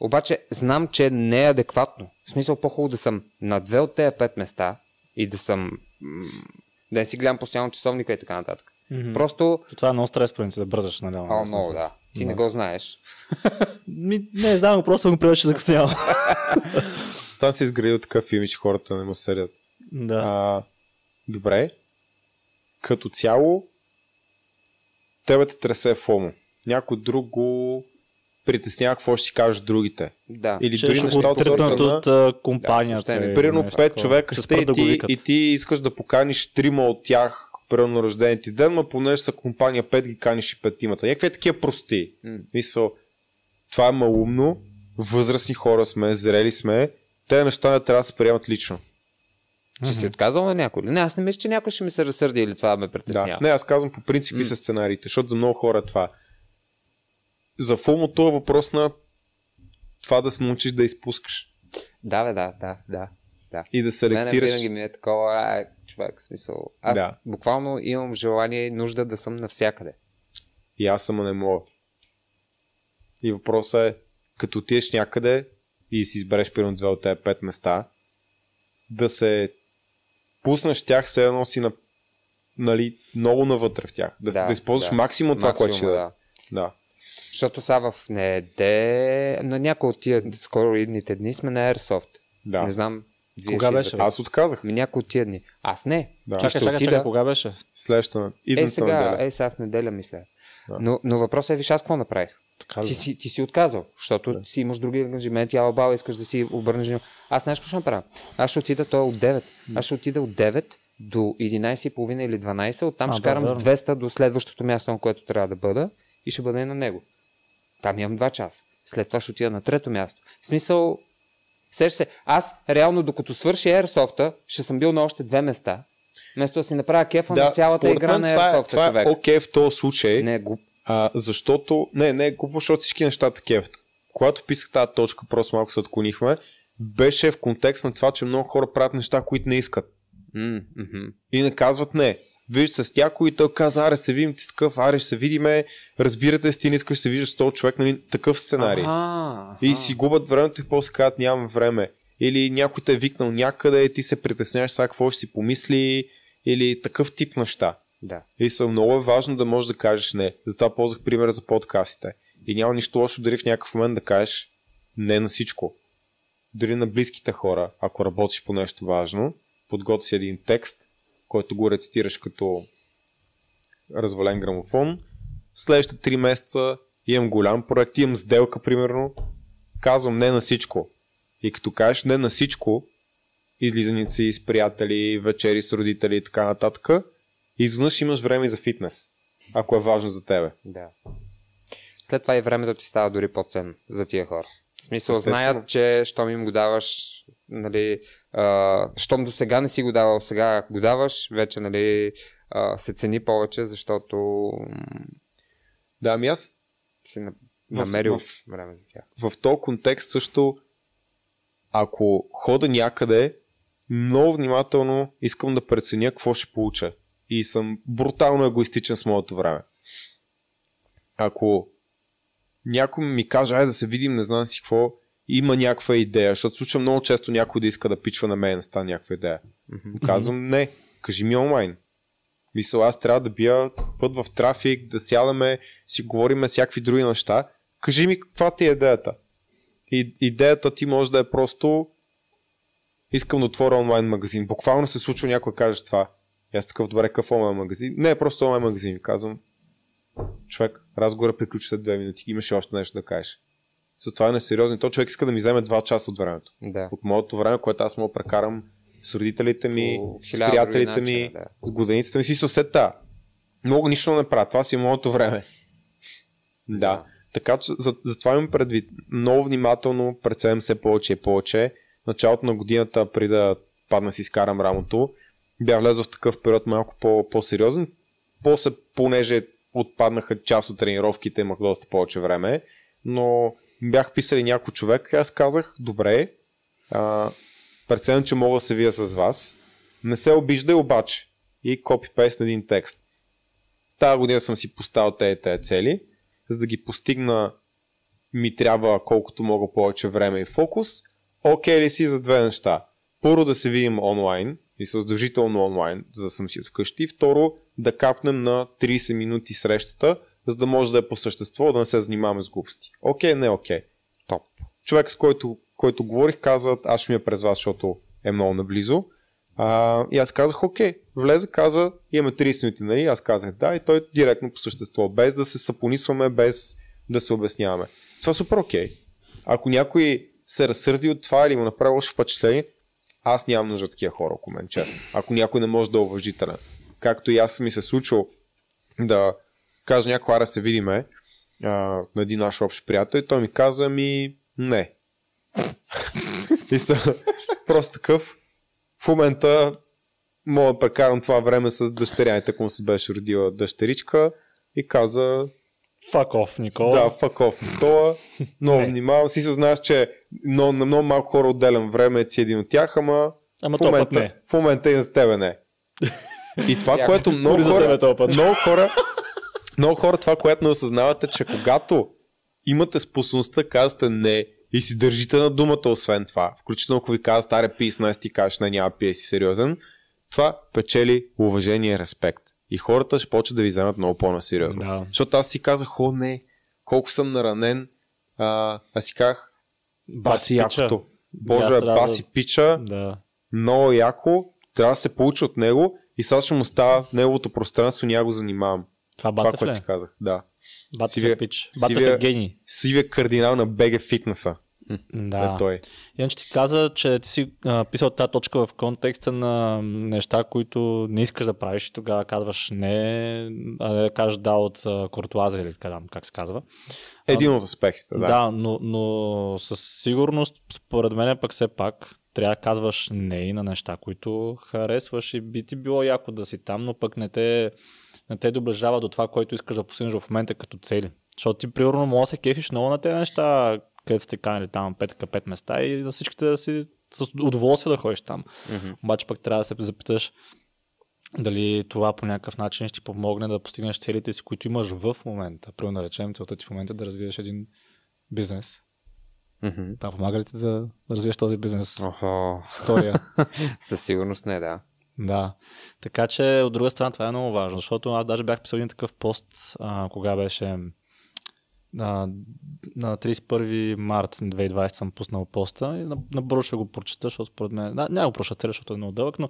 Обаче знам, че не е адекватно. В смисъл по-хубаво да съм на две от тези пет места и да съм... да не си гледам постоянно часовника и така нататък. Мгм. Просто... Това е много стрес, принцип, да бързаш, нали? О, много, да. Ти не го знаеш. Ми, не знам, просто го приема, че закъснявам. Там се изградил такъв имидж, хората не му съдят. да. А, добре. Като цяло, тебе те тресе фомо. Някой друг го притеснява какво ще си кажат другите. Да. Или Ще дори ще неща от сорта на... от компанията. не. и Примерно нещо 5 такова. човека сте и да ти, и ти искаш да поканиш трима от тях примерно на рождения ти ден, но понеже са компания 5 ги каниш и петимата. Някакви е такива прости. Мисъл, това е малумно, възрастни хора сме, зрели сме, те неща не трябва да се приемат лично. Ще си отказал на някой? Не, аз не мисля, че някой ще ми се разсърди или това ме притеснява. Да. Не, аз казвам по принцип и са сценариите, защото за много хора е това. За филмото е въпрос на това да се научиш да изпускаш Да, бе, да, да, да. да. и да селектираш. винаги ми е такова, а, човек, смисъл. Аз Да. буквално имам желание и нужда да съм навсякъде. И аз съм, не мога. И въпросът е, като отидеш някъде и си избереш примерно две от тези пет места, да се пуснеш тях, все едно си на нали, много навътре в тях. Да, да, да използваш да. максимум това, което ще даде. Да. Защото сега в неде, на някои от тия скоро идните дни сме на Airsoft. Да. Не знам. Вие Кога беше, идвате. Аз отказах. Ми някои от тия дни. Аз не. Да. Чакай, чакай, отида. чакай, кога беше? Следващата Е, сега, неделя. е, сега в неделя мисля. Да. Но, но въпросът е, виж, аз какво направих? Така? Ти си, ти си отказал, защото си имаш други ангажименти, ала баба, искаш да си обърнеш. Аз знаеш какво ще направя? Аз ще отида, той е от 9. Аз ще отида от 9 до 11.30 или 12, оттам А, ще да, карам с верно. 200 до следващото място, на което трябва да бъда и ще бъда и на него. Там имам 2 часа. След това ще отида на трето място. В смисъл, сеща се, аз реално докато свърши Airsoft, ще съм бил на още две места. Вместо да си направя кефа на цялата игра на това е, Airsoft, това е човек. окей в този случай, Не е глуп. а, защото... Не, не е глупо, защото всички неща такива. Когато писах тази точка, просто малко се отклонихме, беше в контекст на това, че много хора правят неща, които не искат. Мгм. И не казват не. Вижда се с някой и той каза, аре се видим ти си такъв, аре ще се видиме, разбирате си, ти не искаш да се виждаш с този човек, нали, такъв сценарий. Аха, И си губят времето и после казват нямам време. Или някой те е викнал някъде, ти се притесняваш сега какво ще си помисли, или такъв тип неща. Да. И са много е важно да можеш да кажеш не. Затова ползвах пример за подкастите. И няма нищо лошо дори в някакъв момент да кажеш не на всичко. Дори на близките хора, ако работиш по нещо важно, подготви си един текст, който го рецитираш като развален грамофон. Следващите три месеца имам голям проект, имам сделка, примерно. Казвам не на всичко. И като кажеш не на всичко, излизаници с приятели, вечери с родители и така нататък, изведнъж имаш време и за фитнес, ако е важно за тебе. Да. След това и времето ти става дори по-ценно за тия хора. В смисъл, Естествено. знаят, че щом им го даваш, нали, а, щом до сега не си го давал, сега го даваш, вече, нали, а, се цени повече, защото Да, ами аз си на- В- намерил в- време за тях. в този контекст също, ако хода някъде, много внимателно искам да преценя какво ще получа. И съм брутално егоистичен с моето време. Ако някой ми каже, айде да се видим, не знам си какво, има някаква идея, защото случва много често някой да иска да пичва на мен, стане някаква идея. Казвам, не, кажи ми онлайн. Мисля, аз трябва да бия път в трафик, да сядаме, си говориме всякакви други неща. Кажи ми каква ти е идеята. И, идеята ти може да е просто искам да отворя онлайн магазин. Буквално се случва някой каже това. И аз такъв добре, какъв онлайн магазин? Не, просто онлайн магазин. Казвам, човек, разговора приключи след две минути. Имаш ли още нещо да кажеш. Затова е несериозно. То човек иска да ми вземе два часа от времето. Да. От моето време, което аз мога да прекарам с родителите ми, с приятелите други ми, начина, да. с годеницата ми, си съсета. Много нищо не правя. Това си е моето време. Да. Да. Така че за, затова имам предвид. Много внимателно преценям все повече и повече. Началото на годината, преди да падна си изкарам рамото, бях влезъл в такъв период малко по, по-сериозен. После, понеже отпаднаха част от тренировките, имах доста повече време, но бях писали някой човек и аз казах, добре, а, преценям, че мога да се вия с вас. Не се обиждай обаче. И копипейст на един текст. Тази година съм си поставил тези, тези цели, за да ги постигна ми трябва колкото мога повече време и фокус. Окей ли си за две неща? Първо да се видим онлайн и задължително онлайн, за да съм си от вкъщи. Второ, да капнем на 30 минути срещата, за да може да е по същество, да не се занимаваме с глупости. Окей, не окей. Топ. Човек, с който, който говорих, каза, аз ще ми е през вас, защото е много наблизо. А, и аз казах, окей, влезе, каза, имаме 30 минути, нали? Аз казах да, и той директно по същество, без да се сапонисваме, без да се обясняваме. Това е супер окей. Ако някой се разсърди от това или му направи лошо впечатление, аз нямам нужда от такива хора, ако мен, честно. Ако някой не може да е уважителен. Както и аз ми се случило да кажа някой, ара се видиме а, на един наш общ приятел и той ми каза ми не. и са просто такъв. В момента мога да прекарам това време с дъщеря, така му се беше родила дъщеричка и каза Fuck off, Никола. да, fuck off, Никола. Много внимавам. Си съзнаваш, че но, на много малко хора отделям време, си един от тях, ама Ама в момента, не. в момента и за тебе не. И това, което много хора, много хора, много хора това, което не осъзнавате, че когато имате способността да казвате не и си държите на думата, освен това, включително ако ви казват, аре пи с нас, ти кажеш, не, няма пие си сериозен, това печели уважение и респект. И хората ще почват да ви вземат много по-насериозно. Да. Защото аз си казах, о не, колко съм наранен. А, аз си казах, баси якото. Боже, трябва баси пича, Да. много яко, трябва да се получи от него и сега ще му става неговото пространство, няма го занимавам. Това Това, което си казах, да. Батев Сивия- е пич. Батев сивия- е гений. Сивия кардинал на БГ фитнеса Да. е той. Иначе ти каза, че ти си а, писал тази точка в контекста на неща, които не искаш да правиш и тогава казваш не, а не кажеш да от а, куртуаза или така, как се казва. Един от аспектите, да. да но, но със сигурност, според мен пък все пак, трябва да казваш не и на неща, които харесваш и би ти било яко да си там, но пък не те, не те доближава до това, което искаш да постигнеш в момента като цели. Защото ти, примерно, може да се кефиш много на тези неща, където сте канали там 5 пет места и на всичките да си с удоволствие да ходиш там. Мгм. Обаче пък трябва да се запиташ дали това по някакъв начин ще ти помогне да постигнеш целите си, които имаш в момента. Примерно да речем целта ти в момента е да развиеш един бизнес. Мгм. Да, помага ли ти да, да развиеш този бизнес? Охо. История. Със сигурност не, да. Да. Така че, от друга страна, това е много важно, защото аз даже бях писал един такъв пост, а, кога беше на, на 31 март 2020 съм пуснал поста и на- набързо ще го прочета, защото според мен, да, няма го прочета защото е много дълъг, но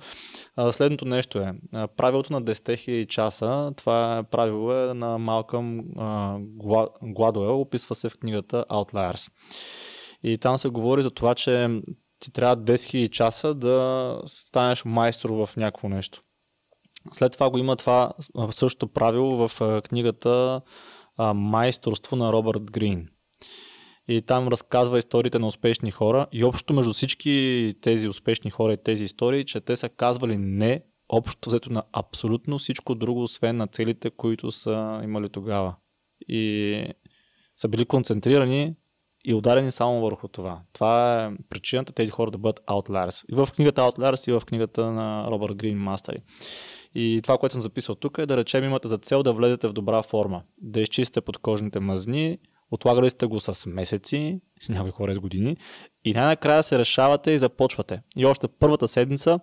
а, следното нещо е, а, правилото на 10 000 часа, това е правило е на Малкъм а, Гла- Гладуел, описва се в книгата Outliers. И там се говори за това, че ти трябва 10 000 часа да станеш майстор в някакво нещо. След това го има това същото правило в книгата Майсторство на Робърт Грин. И там разказва историите на успешни хора и общо между всички тези успешни хора и тези истории, че те са казвали не общо взето на абсолютно всичко друго, освен на целите, които са имали тогава. И са били концентрирани и ударени само върху това. Това е причината тези хора да бъдат outliers. И в книгата Outliers и в книгата на Робърт Грин Мастери. И това, което съм записал тук е да речем имате за цел да влезете в добра форма, да изчистите подкожните мазни, отлагали сте го с месеци, някои хора с години, и най-накрая се решавате и започвате. И още първата седмица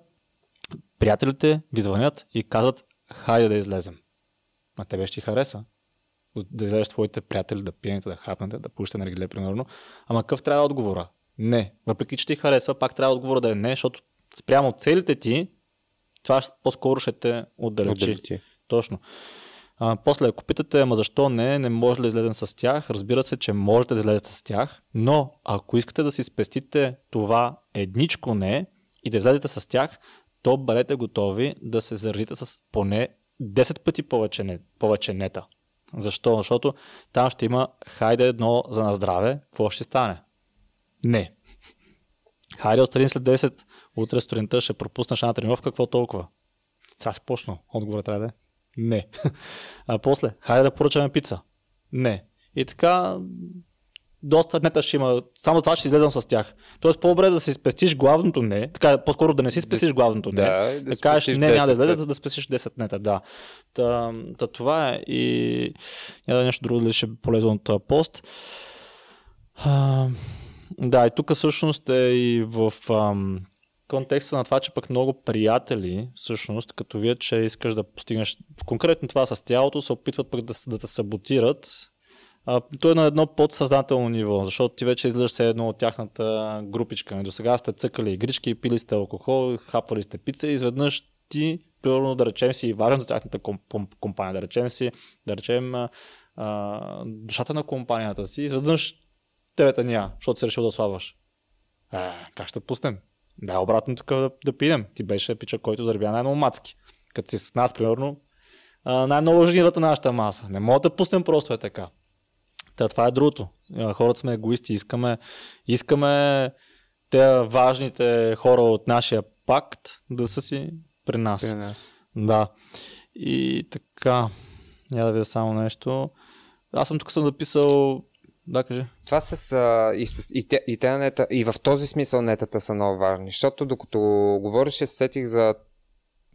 приятелите ви звънят и казват, хайде да излезем. На тебе ще ти хареса. Да излезеш твоите приятели, да пиенете, да хапнете, да пушите наргиле, примерно. Ама какъв трябва да отговора? Не. Въпреки, че ти харесва, пак трябва отговора да е не, защото спрямо целите ти, това по-скоро ще те отдалечи. Отдалечи. Точно. А, после, ако питате, ама защо не, не може да излезем с тях, разбира се, че можете да излезете с тях, но ако искате да си спестите това едничко не и да излезете с тях, то бъдете готови да се заредите с поне 10 пъти повече, не, повече нета. Защо? Защото там ще има хайде едно за на здраве, какво ще стане? Не. Хайде отстрани след 10, утре сутринта ще пропуснеш една тренировка, какво толкова? Сега си почнал. Отговорът трябва да е не. А после, хайде да поръчаме пица. Не. И така, доста нета ще има. Само това ще излезем с тях. Тоест по-добре да си спестиш главното не. Така, по-скоро да не си спестиш главното не. Да, да да кажеш, не, няма да 10 излезе, след. да спестиш 10 нета, да. Та, та това е и няма да е нещо друго, дали ще е полезно от този пост. А, да, и тук всъщност е и в ам, контекста на това, че пък много приятели, всъщност, като вият, че искаш да постигнеш конкретно това с тялото, се опитват пък да, да те саботират. А, то е на едно подсъзнателно ниво, защото ти вече излизаш се едно от тяхната групичка. До сега сте цъкали игрички, пили сте алкохол, хапали сте пица и изведнъж ти, примерно, да речем си важен за тяхната ком- ком- компания, да речем си, да речем а, а, душата на компанията си, изведнъж тебе няма, защото си решил да слабваш. Е, как ще пуснем? Да, обратно тук да, да пидем. Ти беше пича, който заребя най-много мацки. Като си с нас, примерно, а, най-много на нашата маса. Не мога да пуснем просто е така. Та, това е другото. Хората сме егоисти. Искаме, искаме те важните хора от нашия пакт да са си при нас. При нас. Да. И така. Я да видя само нещо. Аз съм тук съм записал. Да, кажи. Това с, а, и, с и, те, и, те нета, и в този смисъл нетата са много важни, защото докато говориш, се сетих за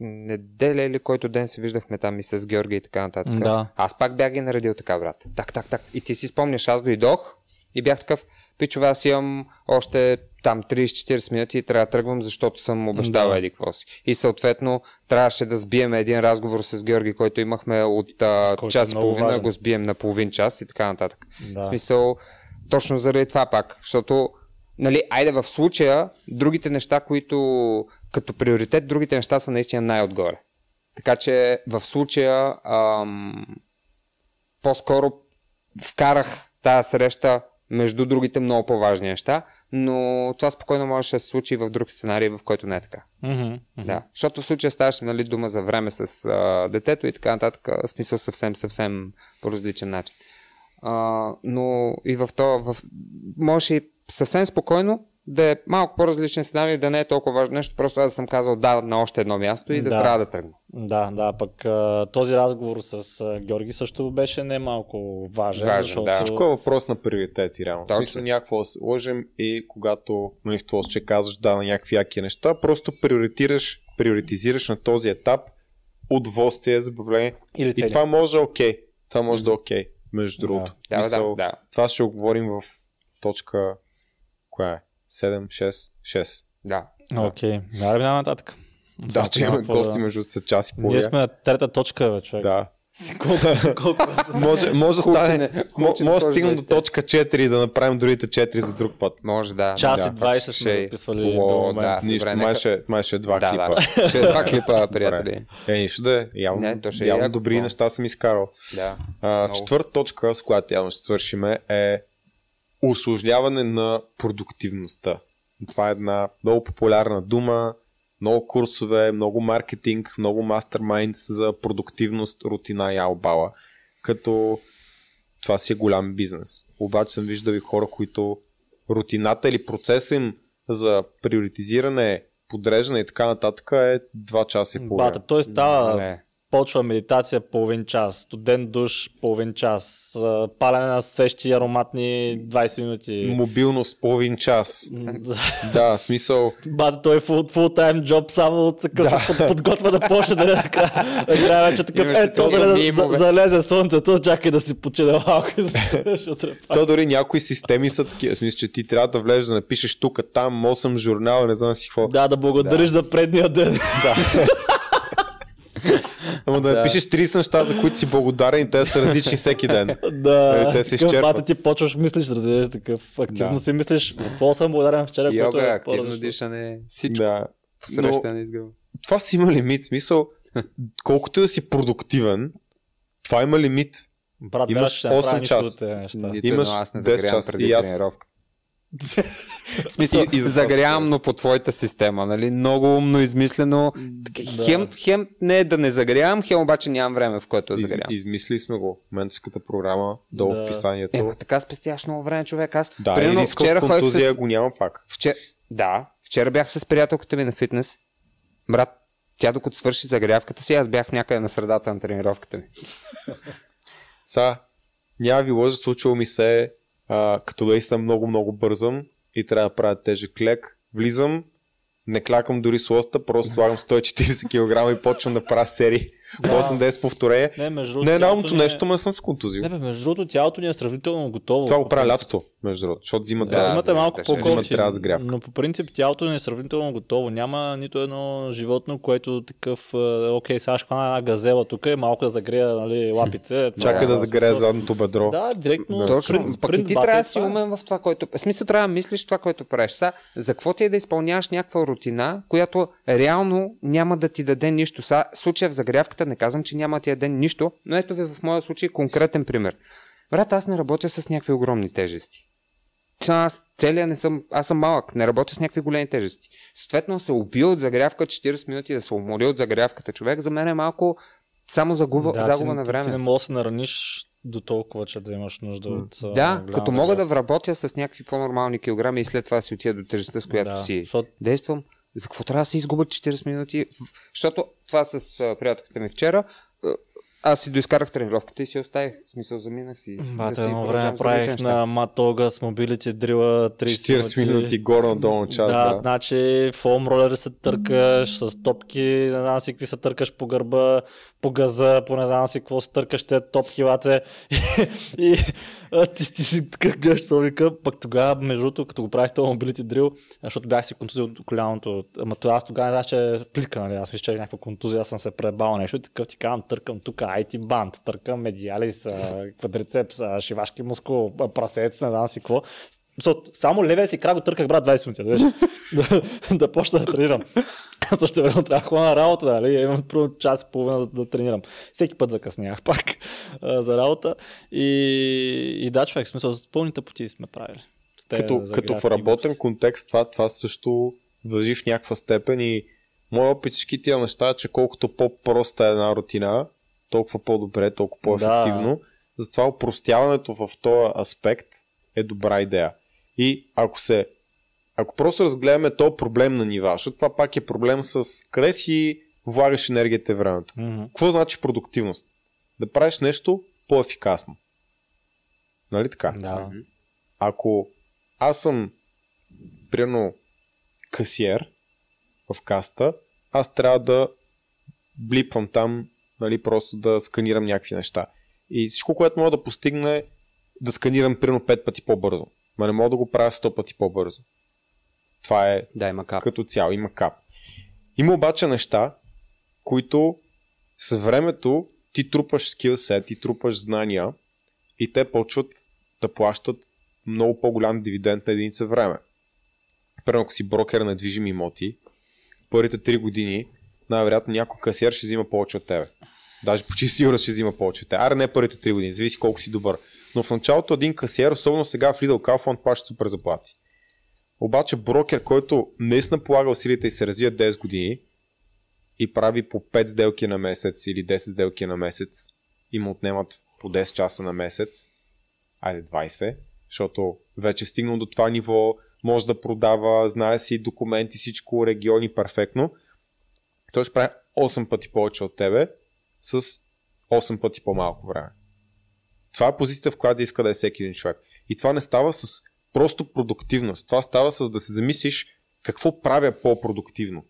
неделя или който ден се виждахме там и с Георги и така нататък. Да. Аз пак бях ги наредил така, брат. Так, так, так. И ти си спомняш, аз дойдох и бях такъв, пичове, аз имам още там 30-40 минути и трябва да тръгвам, защото съм обещал Да. еди какво си. И съответно трябваше да сбием един разговор с Георги, който имахме от а, Който е час и много половина, важен. го сбием на половин час и така нататък. Да. В смисъл, точно заради това пак, защото, нали, айде в случая, другите неща, които като приоритет, другите неща са наистина най-отгоре. Така че в случая ам, по-скоро вкарах тази среща между другите много по-важни неща, но това спокойно може да се случи и в друг сценарий, в който не е така. Мгм. Да. Защото в случая ставаше нали, дума за време с а, детето и така нататък, смисъл съвсем, съвсем по различен начин. А, но и в то, в... може и съвсем спокойно да е малко по-различен сценарий, да не е толкова важно нещо, просто аз да съм казал да на още едно място и да, Да. трябва да тръгна. Да, да, пък този разговор с Георги също беше не малко важен, Важен, защото... да. Всичко е въпрос на приоритети, реално. Точно. Мисля, някакво да се лъжем и когато нали, в това че казваш да на някакви яки неща, просто приоритираш, приоритизираш на този етап удоволствие, забавление. Или И това може да е окей. Това може да е окей, между Да. другото. Да, да, Мисъл, да. Това ще го говорим в точка коя е? 7, 6, 6. да. Окей, да, да, нататък. Да, Сега че имаме гости да- между са час и Ние половина. сме на трета точка, бе, човек. Да. Колко, колко... Може, може да стане. Може да стигнем до 20. точка 4 и да направим другите 4 за друг път. Може да. Час да. и 20 сме Ще- записвали О, до да. момента. Нищо, добре, май ще, май ще е два Да, клипа. да. Ще е два клипа, приятели. Е, нищо да е. Явно, Не, то ще е явно яко, добри да. неща съм изкарал. Да. А, четвърта точка, с която явно ще свършим е усложняване на продуктивността. Това е една много популярна дума, много курсове, много маркетинг, много мастермайндс за продуктивност, рутина и албала. Като това си е голям бизнес. Обаче съм виждал и хора, които рутината или процеса им за приоритизиране, подреждане и така нататък е 2 часа и половина. Бата, той става, Не. Почва медитация половин час, студен душ половин час, палене на свещи ароматни 20 минути. Мобилност половин час. Да, смисъл. Бата, той е фул, фул тайм джоб, само такъв Да. под, подготвя да почне да накрая, вече такъв, Имаше е, то да, мимове. залезе слънцето, чакай да си почина малко. То дори някои системи са такива. Смисъл, че ти трябва да влезеш да напишеш тук, там, 8 журнала, не знам си какво. Да, да благодариш за предния ден. Ама да Да. напишеш 30 неща, за които си благодарен и те са различни всеки ден. Да, Нали, те се изчерпват. бата ти почваш мислиш, разбираш такъв. Активно Да. си мислиш, за какво съм благодарен вчера, което Йога, е активно дишане, всичко. Да. Но Посрещане изгъл. това си има лимит. Смисъл, колкото и да си продуктивен, това има лимит. Брат, Имаш Имаш ще направя 8 нищо часа. тези неща. Нито Имаш аз не 10 загрявам часа преди и аз- тренировка. В смисъл, И- и загрявам, но по твоята система, нали? Много умно, измислено. Да. Хем, хем не е да не загрявам, хем обаче нямам време, в което да Из, загрявам. измисли сме го. Менторската програма, долу Да. в описанието. Ема така спестяваш много време, човек. Аз, да, примерно, и риска вчера от ходих с... го няма пак. Вчера... Да, вчера бях с приятелката ми на фитнес. Брат, тя докато свърши загрявката си, аз бях някъде на средата на тренировката ми. Са, няма ви лъжа, случило ми се, а, като наистина много, много бързам и трябва да правя тежък лек. Влизам, не клякам дори с лоста, просто слагам 140 кг и почвам да правя серии. 8-10 повторения. Не, между Не е тялото реалното ни е- нещо, ма съм се контузил. Не, бе, между другото, тялото ни е сравнително готово. Това го по правя принцип. лятото, между другото, защото зимата Да, зимата е малко трябва загрявка. но по принцип тялото ни е сравнително готово. Няма нито едно животно, което такъв, е, окей, сега ще хвана една газела тук и малко да загрея нали, лапите. чака Да, загрее смисъл- задното бедро. Да, директно. Точно, пък и ти трябва е да си умен в това, което... В смисъл трябва да мислиш това, което правиш. Са, за какво ти е да изпълняваш някаква рутина, която реално няма да ти даде нищо. Са, случая в загрявката не казвам, че няма да ти даде нищо, но ето ви в моя случай конкретен пример. Брат, аз не работя с някакви огромни тежести. Аз целия не съм, аз съм малък, не работя с някакви големи тежести. Съответно се убил от загрявка 40 минути, да се умори от загрявката човек, за мен е малко само загуба, Да, загуба ти, на време. Ти не можеш да се нараниш до толкова, че да имаш нужда от. Да, като мога да загрявка. вработя с някакви по-нормални килограми и след това си отида до тежестта, с която да, си Защото действам, за какво трябва да се изгубят 40 минути? Защото това с а, приятелката ми вчера, а, аз си доизкарах тренировката и си оставих. В смисъл, заминах си. Бате, да си едно време правих на Матога с мобилити дрила 30 40 минути горе-надолу час. да, Да, значи фоам ролер се търкаш с топки, не знам си какви се търкаш по гърба, по газа, по не знам си какво се търкаш те топ хилате и, А, ти, ти си така гледаш човека, пък тогава, между другото, като го правих този мобилити дрил, защото бях си контузил от коляното, ама това аз тогава не знаеш, че е плика, нали? Аз мисля, че е някаква контузия, аз съм се пребал нещо и такъв ти казвам, търкам тук IT банд, търкам медиалис, квадрицепс, шивашки мускул, прасец, не знам си какво. Само левия си крак го търках, брат, 20 минути, да, да, да почна да тренирам. Също време трябва да на работа, нали? Имам първо час и половина да, да тренирам. Всеки път закъснях пак а, за работа. И, и да, човек, в смисъл, с пълните пъти сме правили. С те Като, за като в работен глупости. контекст това, това също въжи в някаква степен и моят опит всички тия неща, че колкото по-проста е една рутина, толкова по-добре, толкова по-ефективно. Затова упростяването в този аспект е добра идея. И ако се ако просто разгледаме този проблем на нива, защото това пак е проблем с къде си влагаш енергията и времето. Мгм. Какво значи продуктивност? Да правиш нещо по-ефикасно. Нали така? Да. Ако аз съм, примерно, касиер в каста, аз трябва да блипвам там, нали, просто да сканирам някакви неща. И всичко, което мога да постигна е да сканирам примерно 5 пъти по-бързо. Ма не мога да го правя 100 пъти по-бързо. Това е Да, има кап. като цяло, има кап. Има обаче неща, които с времето ти трупаш скилсет, ти трупаш знания и те почват да плащат много по-голям дивиденд на единица време. Примерно, ако си брокер на движими имоти, първите 3 години най-вероятно някой касиер ще взима повече от тебе. Даже почти сигурно ще взима повече от тебе. Аре не първите 3 години, зависи колко си добър. Но в началото един касиер, особено сега в Lidl Kaufland, плаща супер заплати. Обаче брокер, който наистина полага усилията и се развива 10 години и прави по 5 сделки на месец или 10 сделки на месец и му отнемат по 10 часа на месец, айде 20, защото вече е стигнал до това ниво, може да продава, знае си документи, всичко, региони перфектно. Той ще прави 8 пъти повече от тебе с 8 пъти по-малко време. Това е позицията, в която иска да е всеки един човек. И това не става с просто продуктивност. Това става с да се замислиш какво правя по-продуктивно.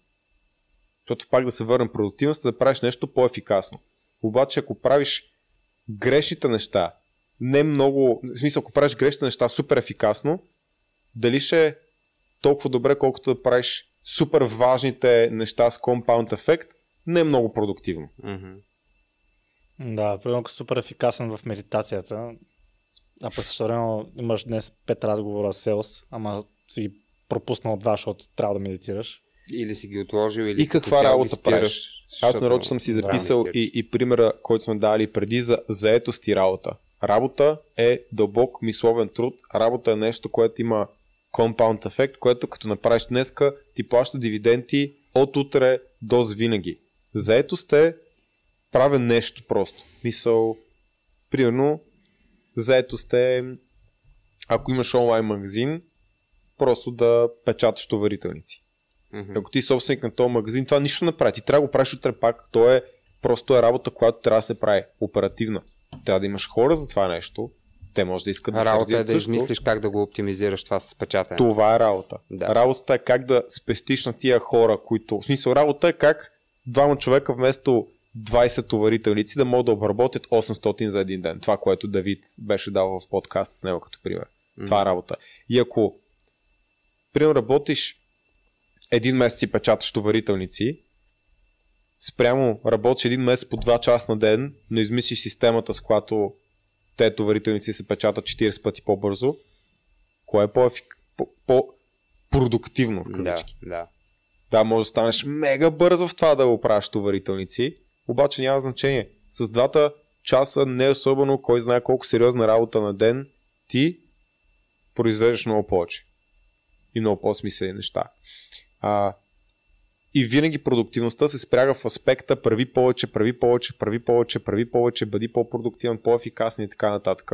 Защото пак да се върнем продуктивността, да правиш нещо по-ефикасно. Обаче, ако правиш грешните неща, не много, в смисъл, ако правиш грешните неща супер ефикасно, дали ще е толкова добре, колкото да правиш супер важните неща с компаунд ефект, не е много продуктивно. Мгм. Да, примерно си супер ефикасен в медитацията, а пък също време имаш днес пет разговора с селс, ама си ги пропуснал два, защото трябва да медитираш. Или си ги отложил, или И каква работа спираш, правиш? Аз нарочно съм си записал и, и примера, който сме дали преди за заетост и работа. Работа е дълбок мисловен труд. Работа е нещо, което има компаунд ефект, което като направиш днеска ти плаща дивиденти от утре до винаги. Заетост е правя нещо просто. Мисъл, примерно, заетост е ако имаш онлайн магазин, просто да печаташ товарителници. Мгм. Ако ти си собственик на този магазин, това нищо не прави. Ти трябва да го правиш утре пак. То е просто е работа, която трябва да се прави. Оперативна. Трябва да имаш хора за това нещо. Те може да искат да се Работа е да също. измислиш как да го оптимизираш това с печатане. Това е работа. Да. Работата е как да спестиш на тия хора, които... В смисъл, работа е как двама човека вместо 20 товарителници да могат да обработят 800 за един ден. Това, което Давид беше дал в подкаста с него като пример. Това е работа. И ако примерно работиш един месец и печаташ товарителници, спрямо работиш един месец по 2 часа на ден, но измислиш системата, с която те товарителници се печатат 40 пъти по-бързо, кое е по-ефик... по-продуктивно в Да, кавички. да. Да, може да станеш мега бързо в това да го правиш товарителници, обаче няма значение. С двата часа не е особено кой знае колко сериозна работа на ден ти произвеждаш много повече. И много по-смислени неща. А, и винаги продуктивността се спряга в аспекта прави повече, прави повече, прави повече, прави повече, бъди по-продуктивен, по-ефикасен и така нататък.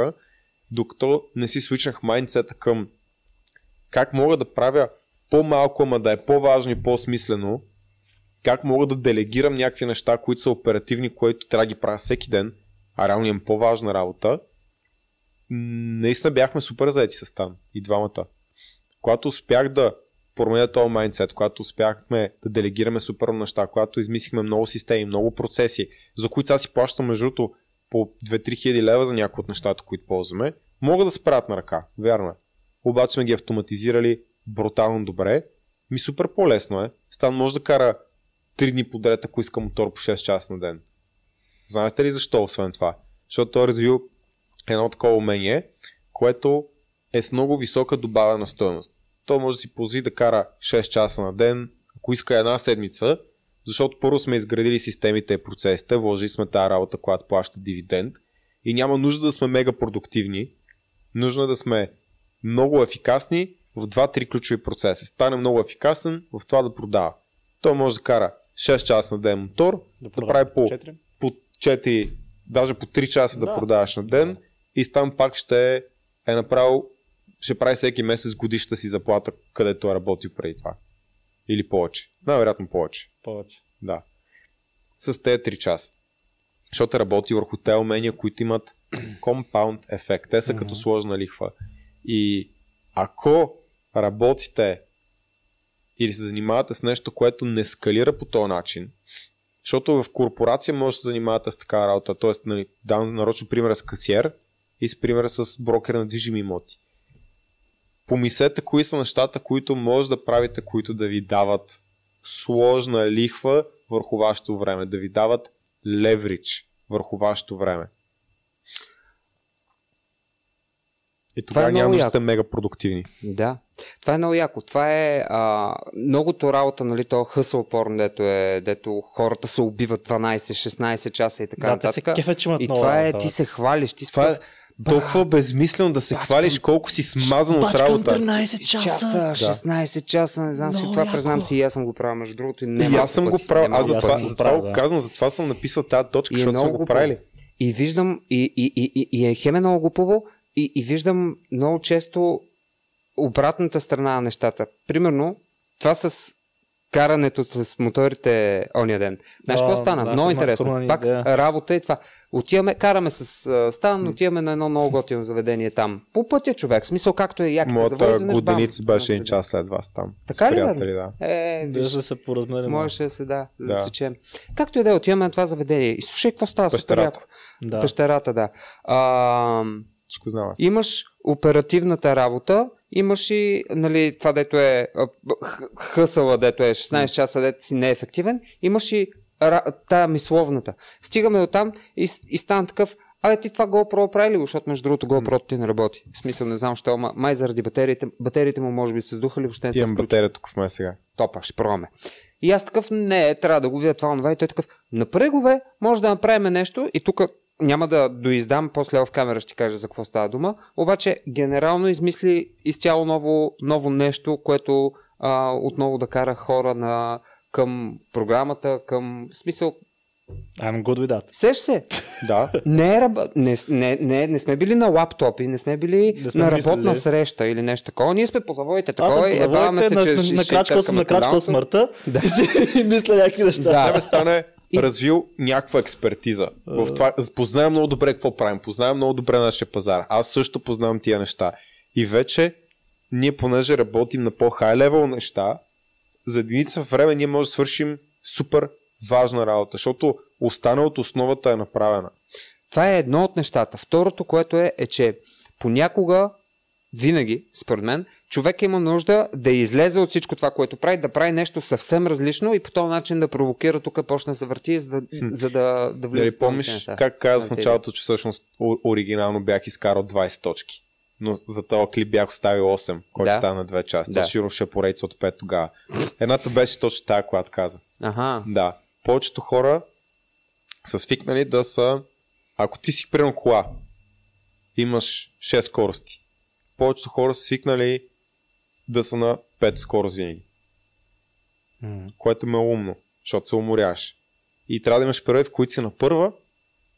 Докато не си свичнах майндсета към как мога да правя по-малко, ама да е по-важно и по-смислено, как мога да делегирам някакви неща, които са оперативни, които трябва да ги правя всеки ден, а реално имам по-важна работа, наистина бяхме супер заети с там и двамата. Когато успях да променя този майндсет, когато успяхме да делегираме супер неща, когато измислихме много системи, много процеси, за които сега си плащам между другото по 2-3 хиляди лева за някои от нещата, които ползваме, Могат да се правят на ръка, вярно е. Обаче сме ги автоматизирали брутално добре. Ми супер по-лесно е. Стан може да кара 3 дни подред, ако иска мотор по 6 часа на ден. Знаете ли защо, освен това? Защото той е развил едно такова умение, което е с много висока добавена стоеност. Той може да си позволи да кара 6 часа на ден, ако иска една седмица, защото първо сме изградили системите и процесите, вложили сме тази работа, която плаща дивиденд и няма нужда да сме мега продуктивни, нужно е да сме много ефикасни в 2-3 ключови процеса. Стане много ефикасен в това да продава. Той може да кара 6 часа на ден мотор, да, да прави по 4. по 4, даже по 3 часа да, да продаваш на ден и там пак ще е направил, ще прави всеки месец годишната си заплата, където е работил преди това. Или повече. Най-вероятно повече. Повече. Да. С тези 3 часа. Защото работи върху те умения, които имат компаунд ефект. Те са mm-hmm. като сложна лихва. И ако работите или се занимавате с нещо, което не скалира по този начин, защото в корпорация може да се занимавате с такава работа, т.е. Нали, дам нарочно пример с касиер и с примера с брокер на движими имоти. Помислете кои са нещата, които може да правите, които да ви дават сложна лихва върху вашето време, да ви дават леврич върху вашето време. И тогава е няма да сте мега продуктивни. Да. Това е много яко. Това е а, многото работа, нали, то хъсъл порн, дето, е, дето хората се убиват 12-16 часа и така да, нататък. Те се кефе, че имат и това е, ти се хвалиш, ти това е толкова безмислено да се Бачкам, хвалиш колко си смазан от работа. 13 часа. часа 16 часа, не знам си това, яко. признам си и аз съм го правил между другото. И, не и аз съм го правил, аз затова, затова го казвам, затова съм написал тази точка, защото съм го правили. И виждам, и, и, и, и, и е хеме много глупаво, и, и виждам много често обратната страна на нещата. Примерно, това с карането с моторите ония ден. Знаеш какво стана? Да, много интересно. Пак да. работа и това. Отиваме, караме с uh, Стан, отиваме на едно много готино заведение там. По пътя човек, смисъл както е яките. Моята годиница беше един час след вас там. Така ли? Да. Е, виж, да се поразмерим. Можеше да се да, да. засечем. Както и да е, отиваме на това заведение. И слушай какво става с Пещерата. Да. Пещерата, да. А, всичко знам аз. Имаш оперативната работа, имаш и нали, това, дето е хъсала, дето е 16 часа, дето си неефективен, имаш и тая мисловната. Стигаме до там и, и стана такъв, Абе, ти това GoPro прави ли го, защото между другото GoPro ти не работи. В смисъл не знам, що, май заради батериите, батериите му може би се сдухали, въобще не се Имам батерия тук в мен сега. Топа, ще пробваме. И аз такъв, не, трябва да го видя това, това. И той такъв, напрегове, може да направим нещо. И тук няма да доиздам, после в камера ще кажа за какво става дума, обаче генерално измисли изцяло ново, ново нещо, което а, отново да кара хора на, към програмата, към смисъл I'm good with that. Сеш се? да. Не, е, не, не, не, не сме били на лаптопи, не сме били не сме на работна мислили. среща или нещо такова. Ние сме по завоите такова и ебаваме се, на, че на, крачка, съм на крачка от смъртта да. и си мисля някакви неща. Да. стане и... развил някаква експертиза. В това, познавам много добре какво правим, познавам много добре нашия пазар. Аз също познавам тия неща. И вече ние, понеже работим на по-хай левел неща, за единица време ние може да свършим супер важна работа, защото останалото основата е направена. Това е едно от нещата. Второто, което е, е че понякога, винаги, според мен, човек има нужда да излезе от всичко това, което прави, да прави нещо съвсем различно и по този начин да провокира, тук почне да се върти, за да, за да, да влезе. Дали помниш неща. как каза в началото, че всъщност оригинално бях изкарал 20 точки. Но за този клип бях оставил 8, който да. става на две части. Да. Сигурно ще поредица от 5 тогава. Едната беше точно тази, която каза. Ага. Да. Повечето хора са свикнали да са... Ако ти си примерно кола, имаш 6 скорости. Повечето хора са свикнали да са на 5 скорост винаги. Mm. Което ме е умно, защото се уморяваш. И трябва да имаш периоди, в които си на първа,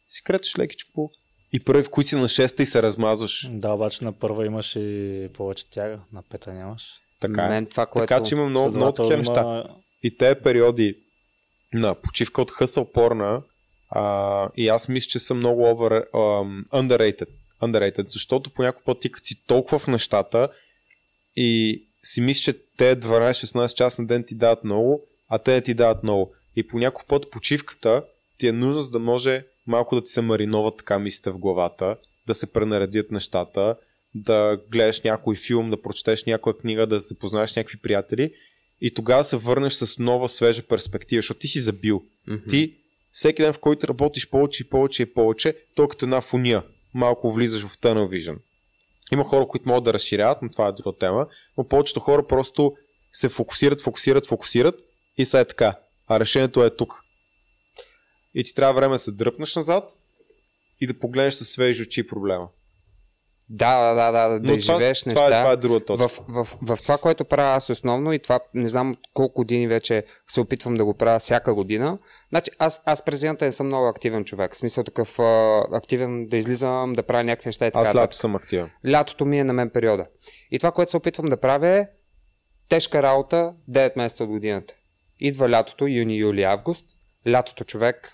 си креташ лекичко и първи в които си на шеста и се размазваш. Да, обаче на първа имаш и повече тяга, на пета нямаш. Така, е. Мен, това, което... така че има много, много такива неща. И те периоди на почивка от хъсъл порна а, и аз мисля, че съм много over, um, underrated, underrated, защото по някой път ти като си толкова в нещата и си мислиш, че те 12-16 часа на ден ти дават много, а те ти дават много. И по някой път почивката ти е нужна, за да може малко да ти се маринова така мислите в главата да се пренаредят нещата, да гледаш някой филм, да прочетеш някоя книга, да запознаеш с някакви приятели и тогава се върнеш с нова, свежа перспектива, защото ти си забил. Мгм. Ти всеки ден, в който работиш повече и повече и повече, то като една фуния. Малко влизаш в tunnel vision. Има хора, които могат да разширяват, но това е друга тема. Но повечето хора просто се фокусират, фокусират, фокусират и са е така. А решението е тук. И ти трябва време да се дръпнеш назад и да погледнеш със свежи очи проблема. Да, да, да, да, да това, изживееш това, неща. е, това е друга точка. в, в, в, това, което правя аз основно и това не знам колко години вече се опитвам да го правя всяка година. Значи аз, аз през зимата не съм много активен човек. В смисъл такъв а, активен да излизам, да правя някакви неща и така. Аз лято съм активен. Лятото ми е на мен периода. И това, което се опитвам да правя е тежка работа 9 месеца от годината. Идва лятото, юни, юли, август. Лятото човек,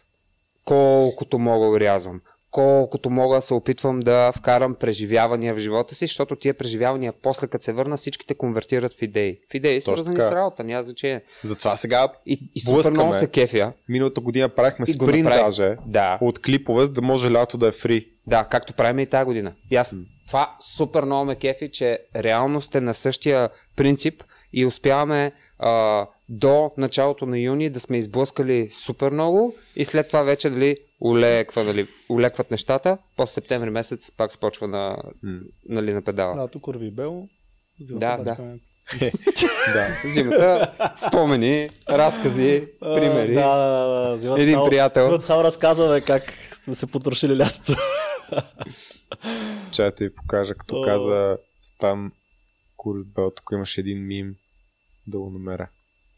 колкото мога урязвам. Колкото мога се опитвам да вкарам преживявания в живота си, защото тия преживявания после като се върна всичките конвертират в идеи. В идеи свързани с работа, няма значение. Затова сега И, и супер много се кефя. миналата година правихме спринт даже Да. от клипове, за да може лято да е фри. Да, както правим и тази година. И аз това супер много ме кефи, че реално сте на същия принцип и успяваме а, до началото на юни да сме изблъскали супер много и след това вече дали улеква, дали, улекват нещата, после септември месец пак спочва на, нали, на педала. Лято кърви бело. Да, да. да. Зимата, спомени, разкази, примери. Да, да, да. Зимата Един само, приятел. Зимата само разказваме как сме се потрошили лятото. Чай да ви покажа, като каза Стан Курбел, тук имаше един мим да го намеря.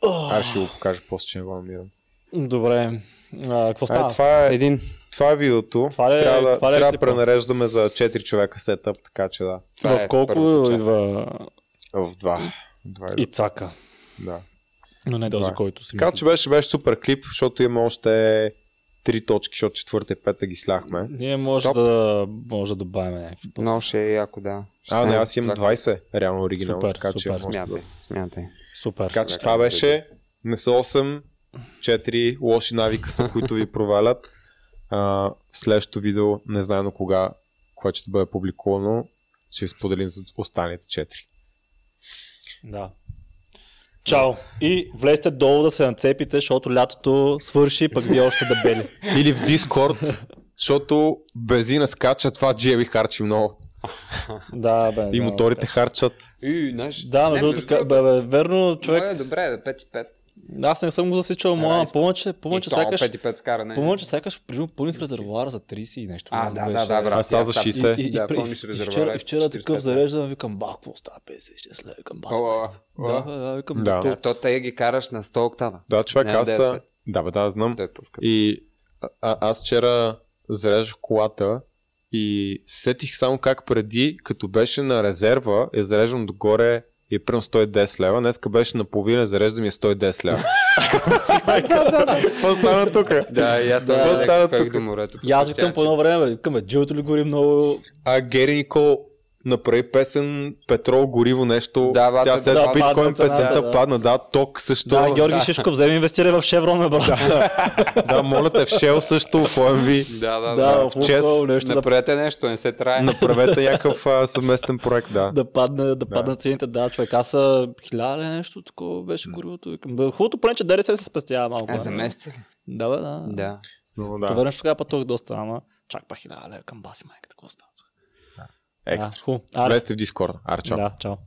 Аз ще го покажа после, че не го намирам. Добре. А, какво става? това, е, Един. това е видеото. Това ли е- трябва да, това ли е трябва да пренареждаме за 4 човека сетъп, така че да. Това в е колко идва В два. два и цака? Да. Но не този, който си Така че беше, беше супер клип, защото има още три точки, защото четвърта и пета ги сляхме. Ние може Топ. да, може да добавим някакви. Много ще е яко, да. Ще А, не, аз имам плак. 20 реално оригинално, Супер, така че супер. да... Смятай, смятай. Супер. Така че това беше не са 8, 4 лоши навика са, които ви провалят. А, следващото видео, не знаем кога, което ще бъде публикувано, ще ви споделим за останалите 4. Да. Чао. И влезте долу да се нацепите, защото лятото свърши, пък вие още да бели. Или в Discord, защото бензина скача, това джеби харчи много. Да, бе. И моторите харчат. И, знаеш, Да, между другото, верно, човек. Добре, бе, 5 и 5. Аз не съм го засичал, моя. Айде. Помня, че, помня, че сякаш, 5 и 5 скаране. помня, че сякаш примерно пълних резервуара за 30 и нещо. А, да, беше. да, да, брат. А сега за аз- 60. И, и, Да, и, помниш и, и, резервуара, вчера, и вчера 45. такъв зареждам, викам, ба, какво става, 50 лева, викам, бас. Да, да, викам, Да. то- Да, то те ги караш на 100 октана. Да, човек, аз... да е. Да, бе, да, знам. Да е. И аз вчера зареждах колата и се сетих само как преди, като беше на резерва, е зареждам догоре и е примерно 110 лева. Днеска беше на половина, зареждам и е 110 лева. Какво стана тук? Да, и аз съм Да. стана тук? И аз викам по едно време, бе, викам, бе, джилото ли гори много... А Гери Никол направи песен Петрол, гориво, нещо. Да, бе, Тя да, след да, биткоин падна песента да. падна, да, ток също. Да, Георги да. Шишков, вземи инвестирай в Шеврон, бе, брат. да, моля те, в Shell също, в OMV. Да, да, Да, да. в чест Лукойл нещо да, Направете нещо, не се трае. Направете някакъв а, съвместен проект, да. да падне, да паднат цените. Да, човек, аз са хиляда нещо такова беше горивото. Хубавото поне, че ДРС се спестява малко. А, за месеца ли? Да, бе, да. Да. Но, Да. да. Това тогава пътувах доста, ама чак па хиляда лева към баси майката, какво става? Екстра. Хубаво. Аре, Влезте в Discord. Аре, чао. Да, чао.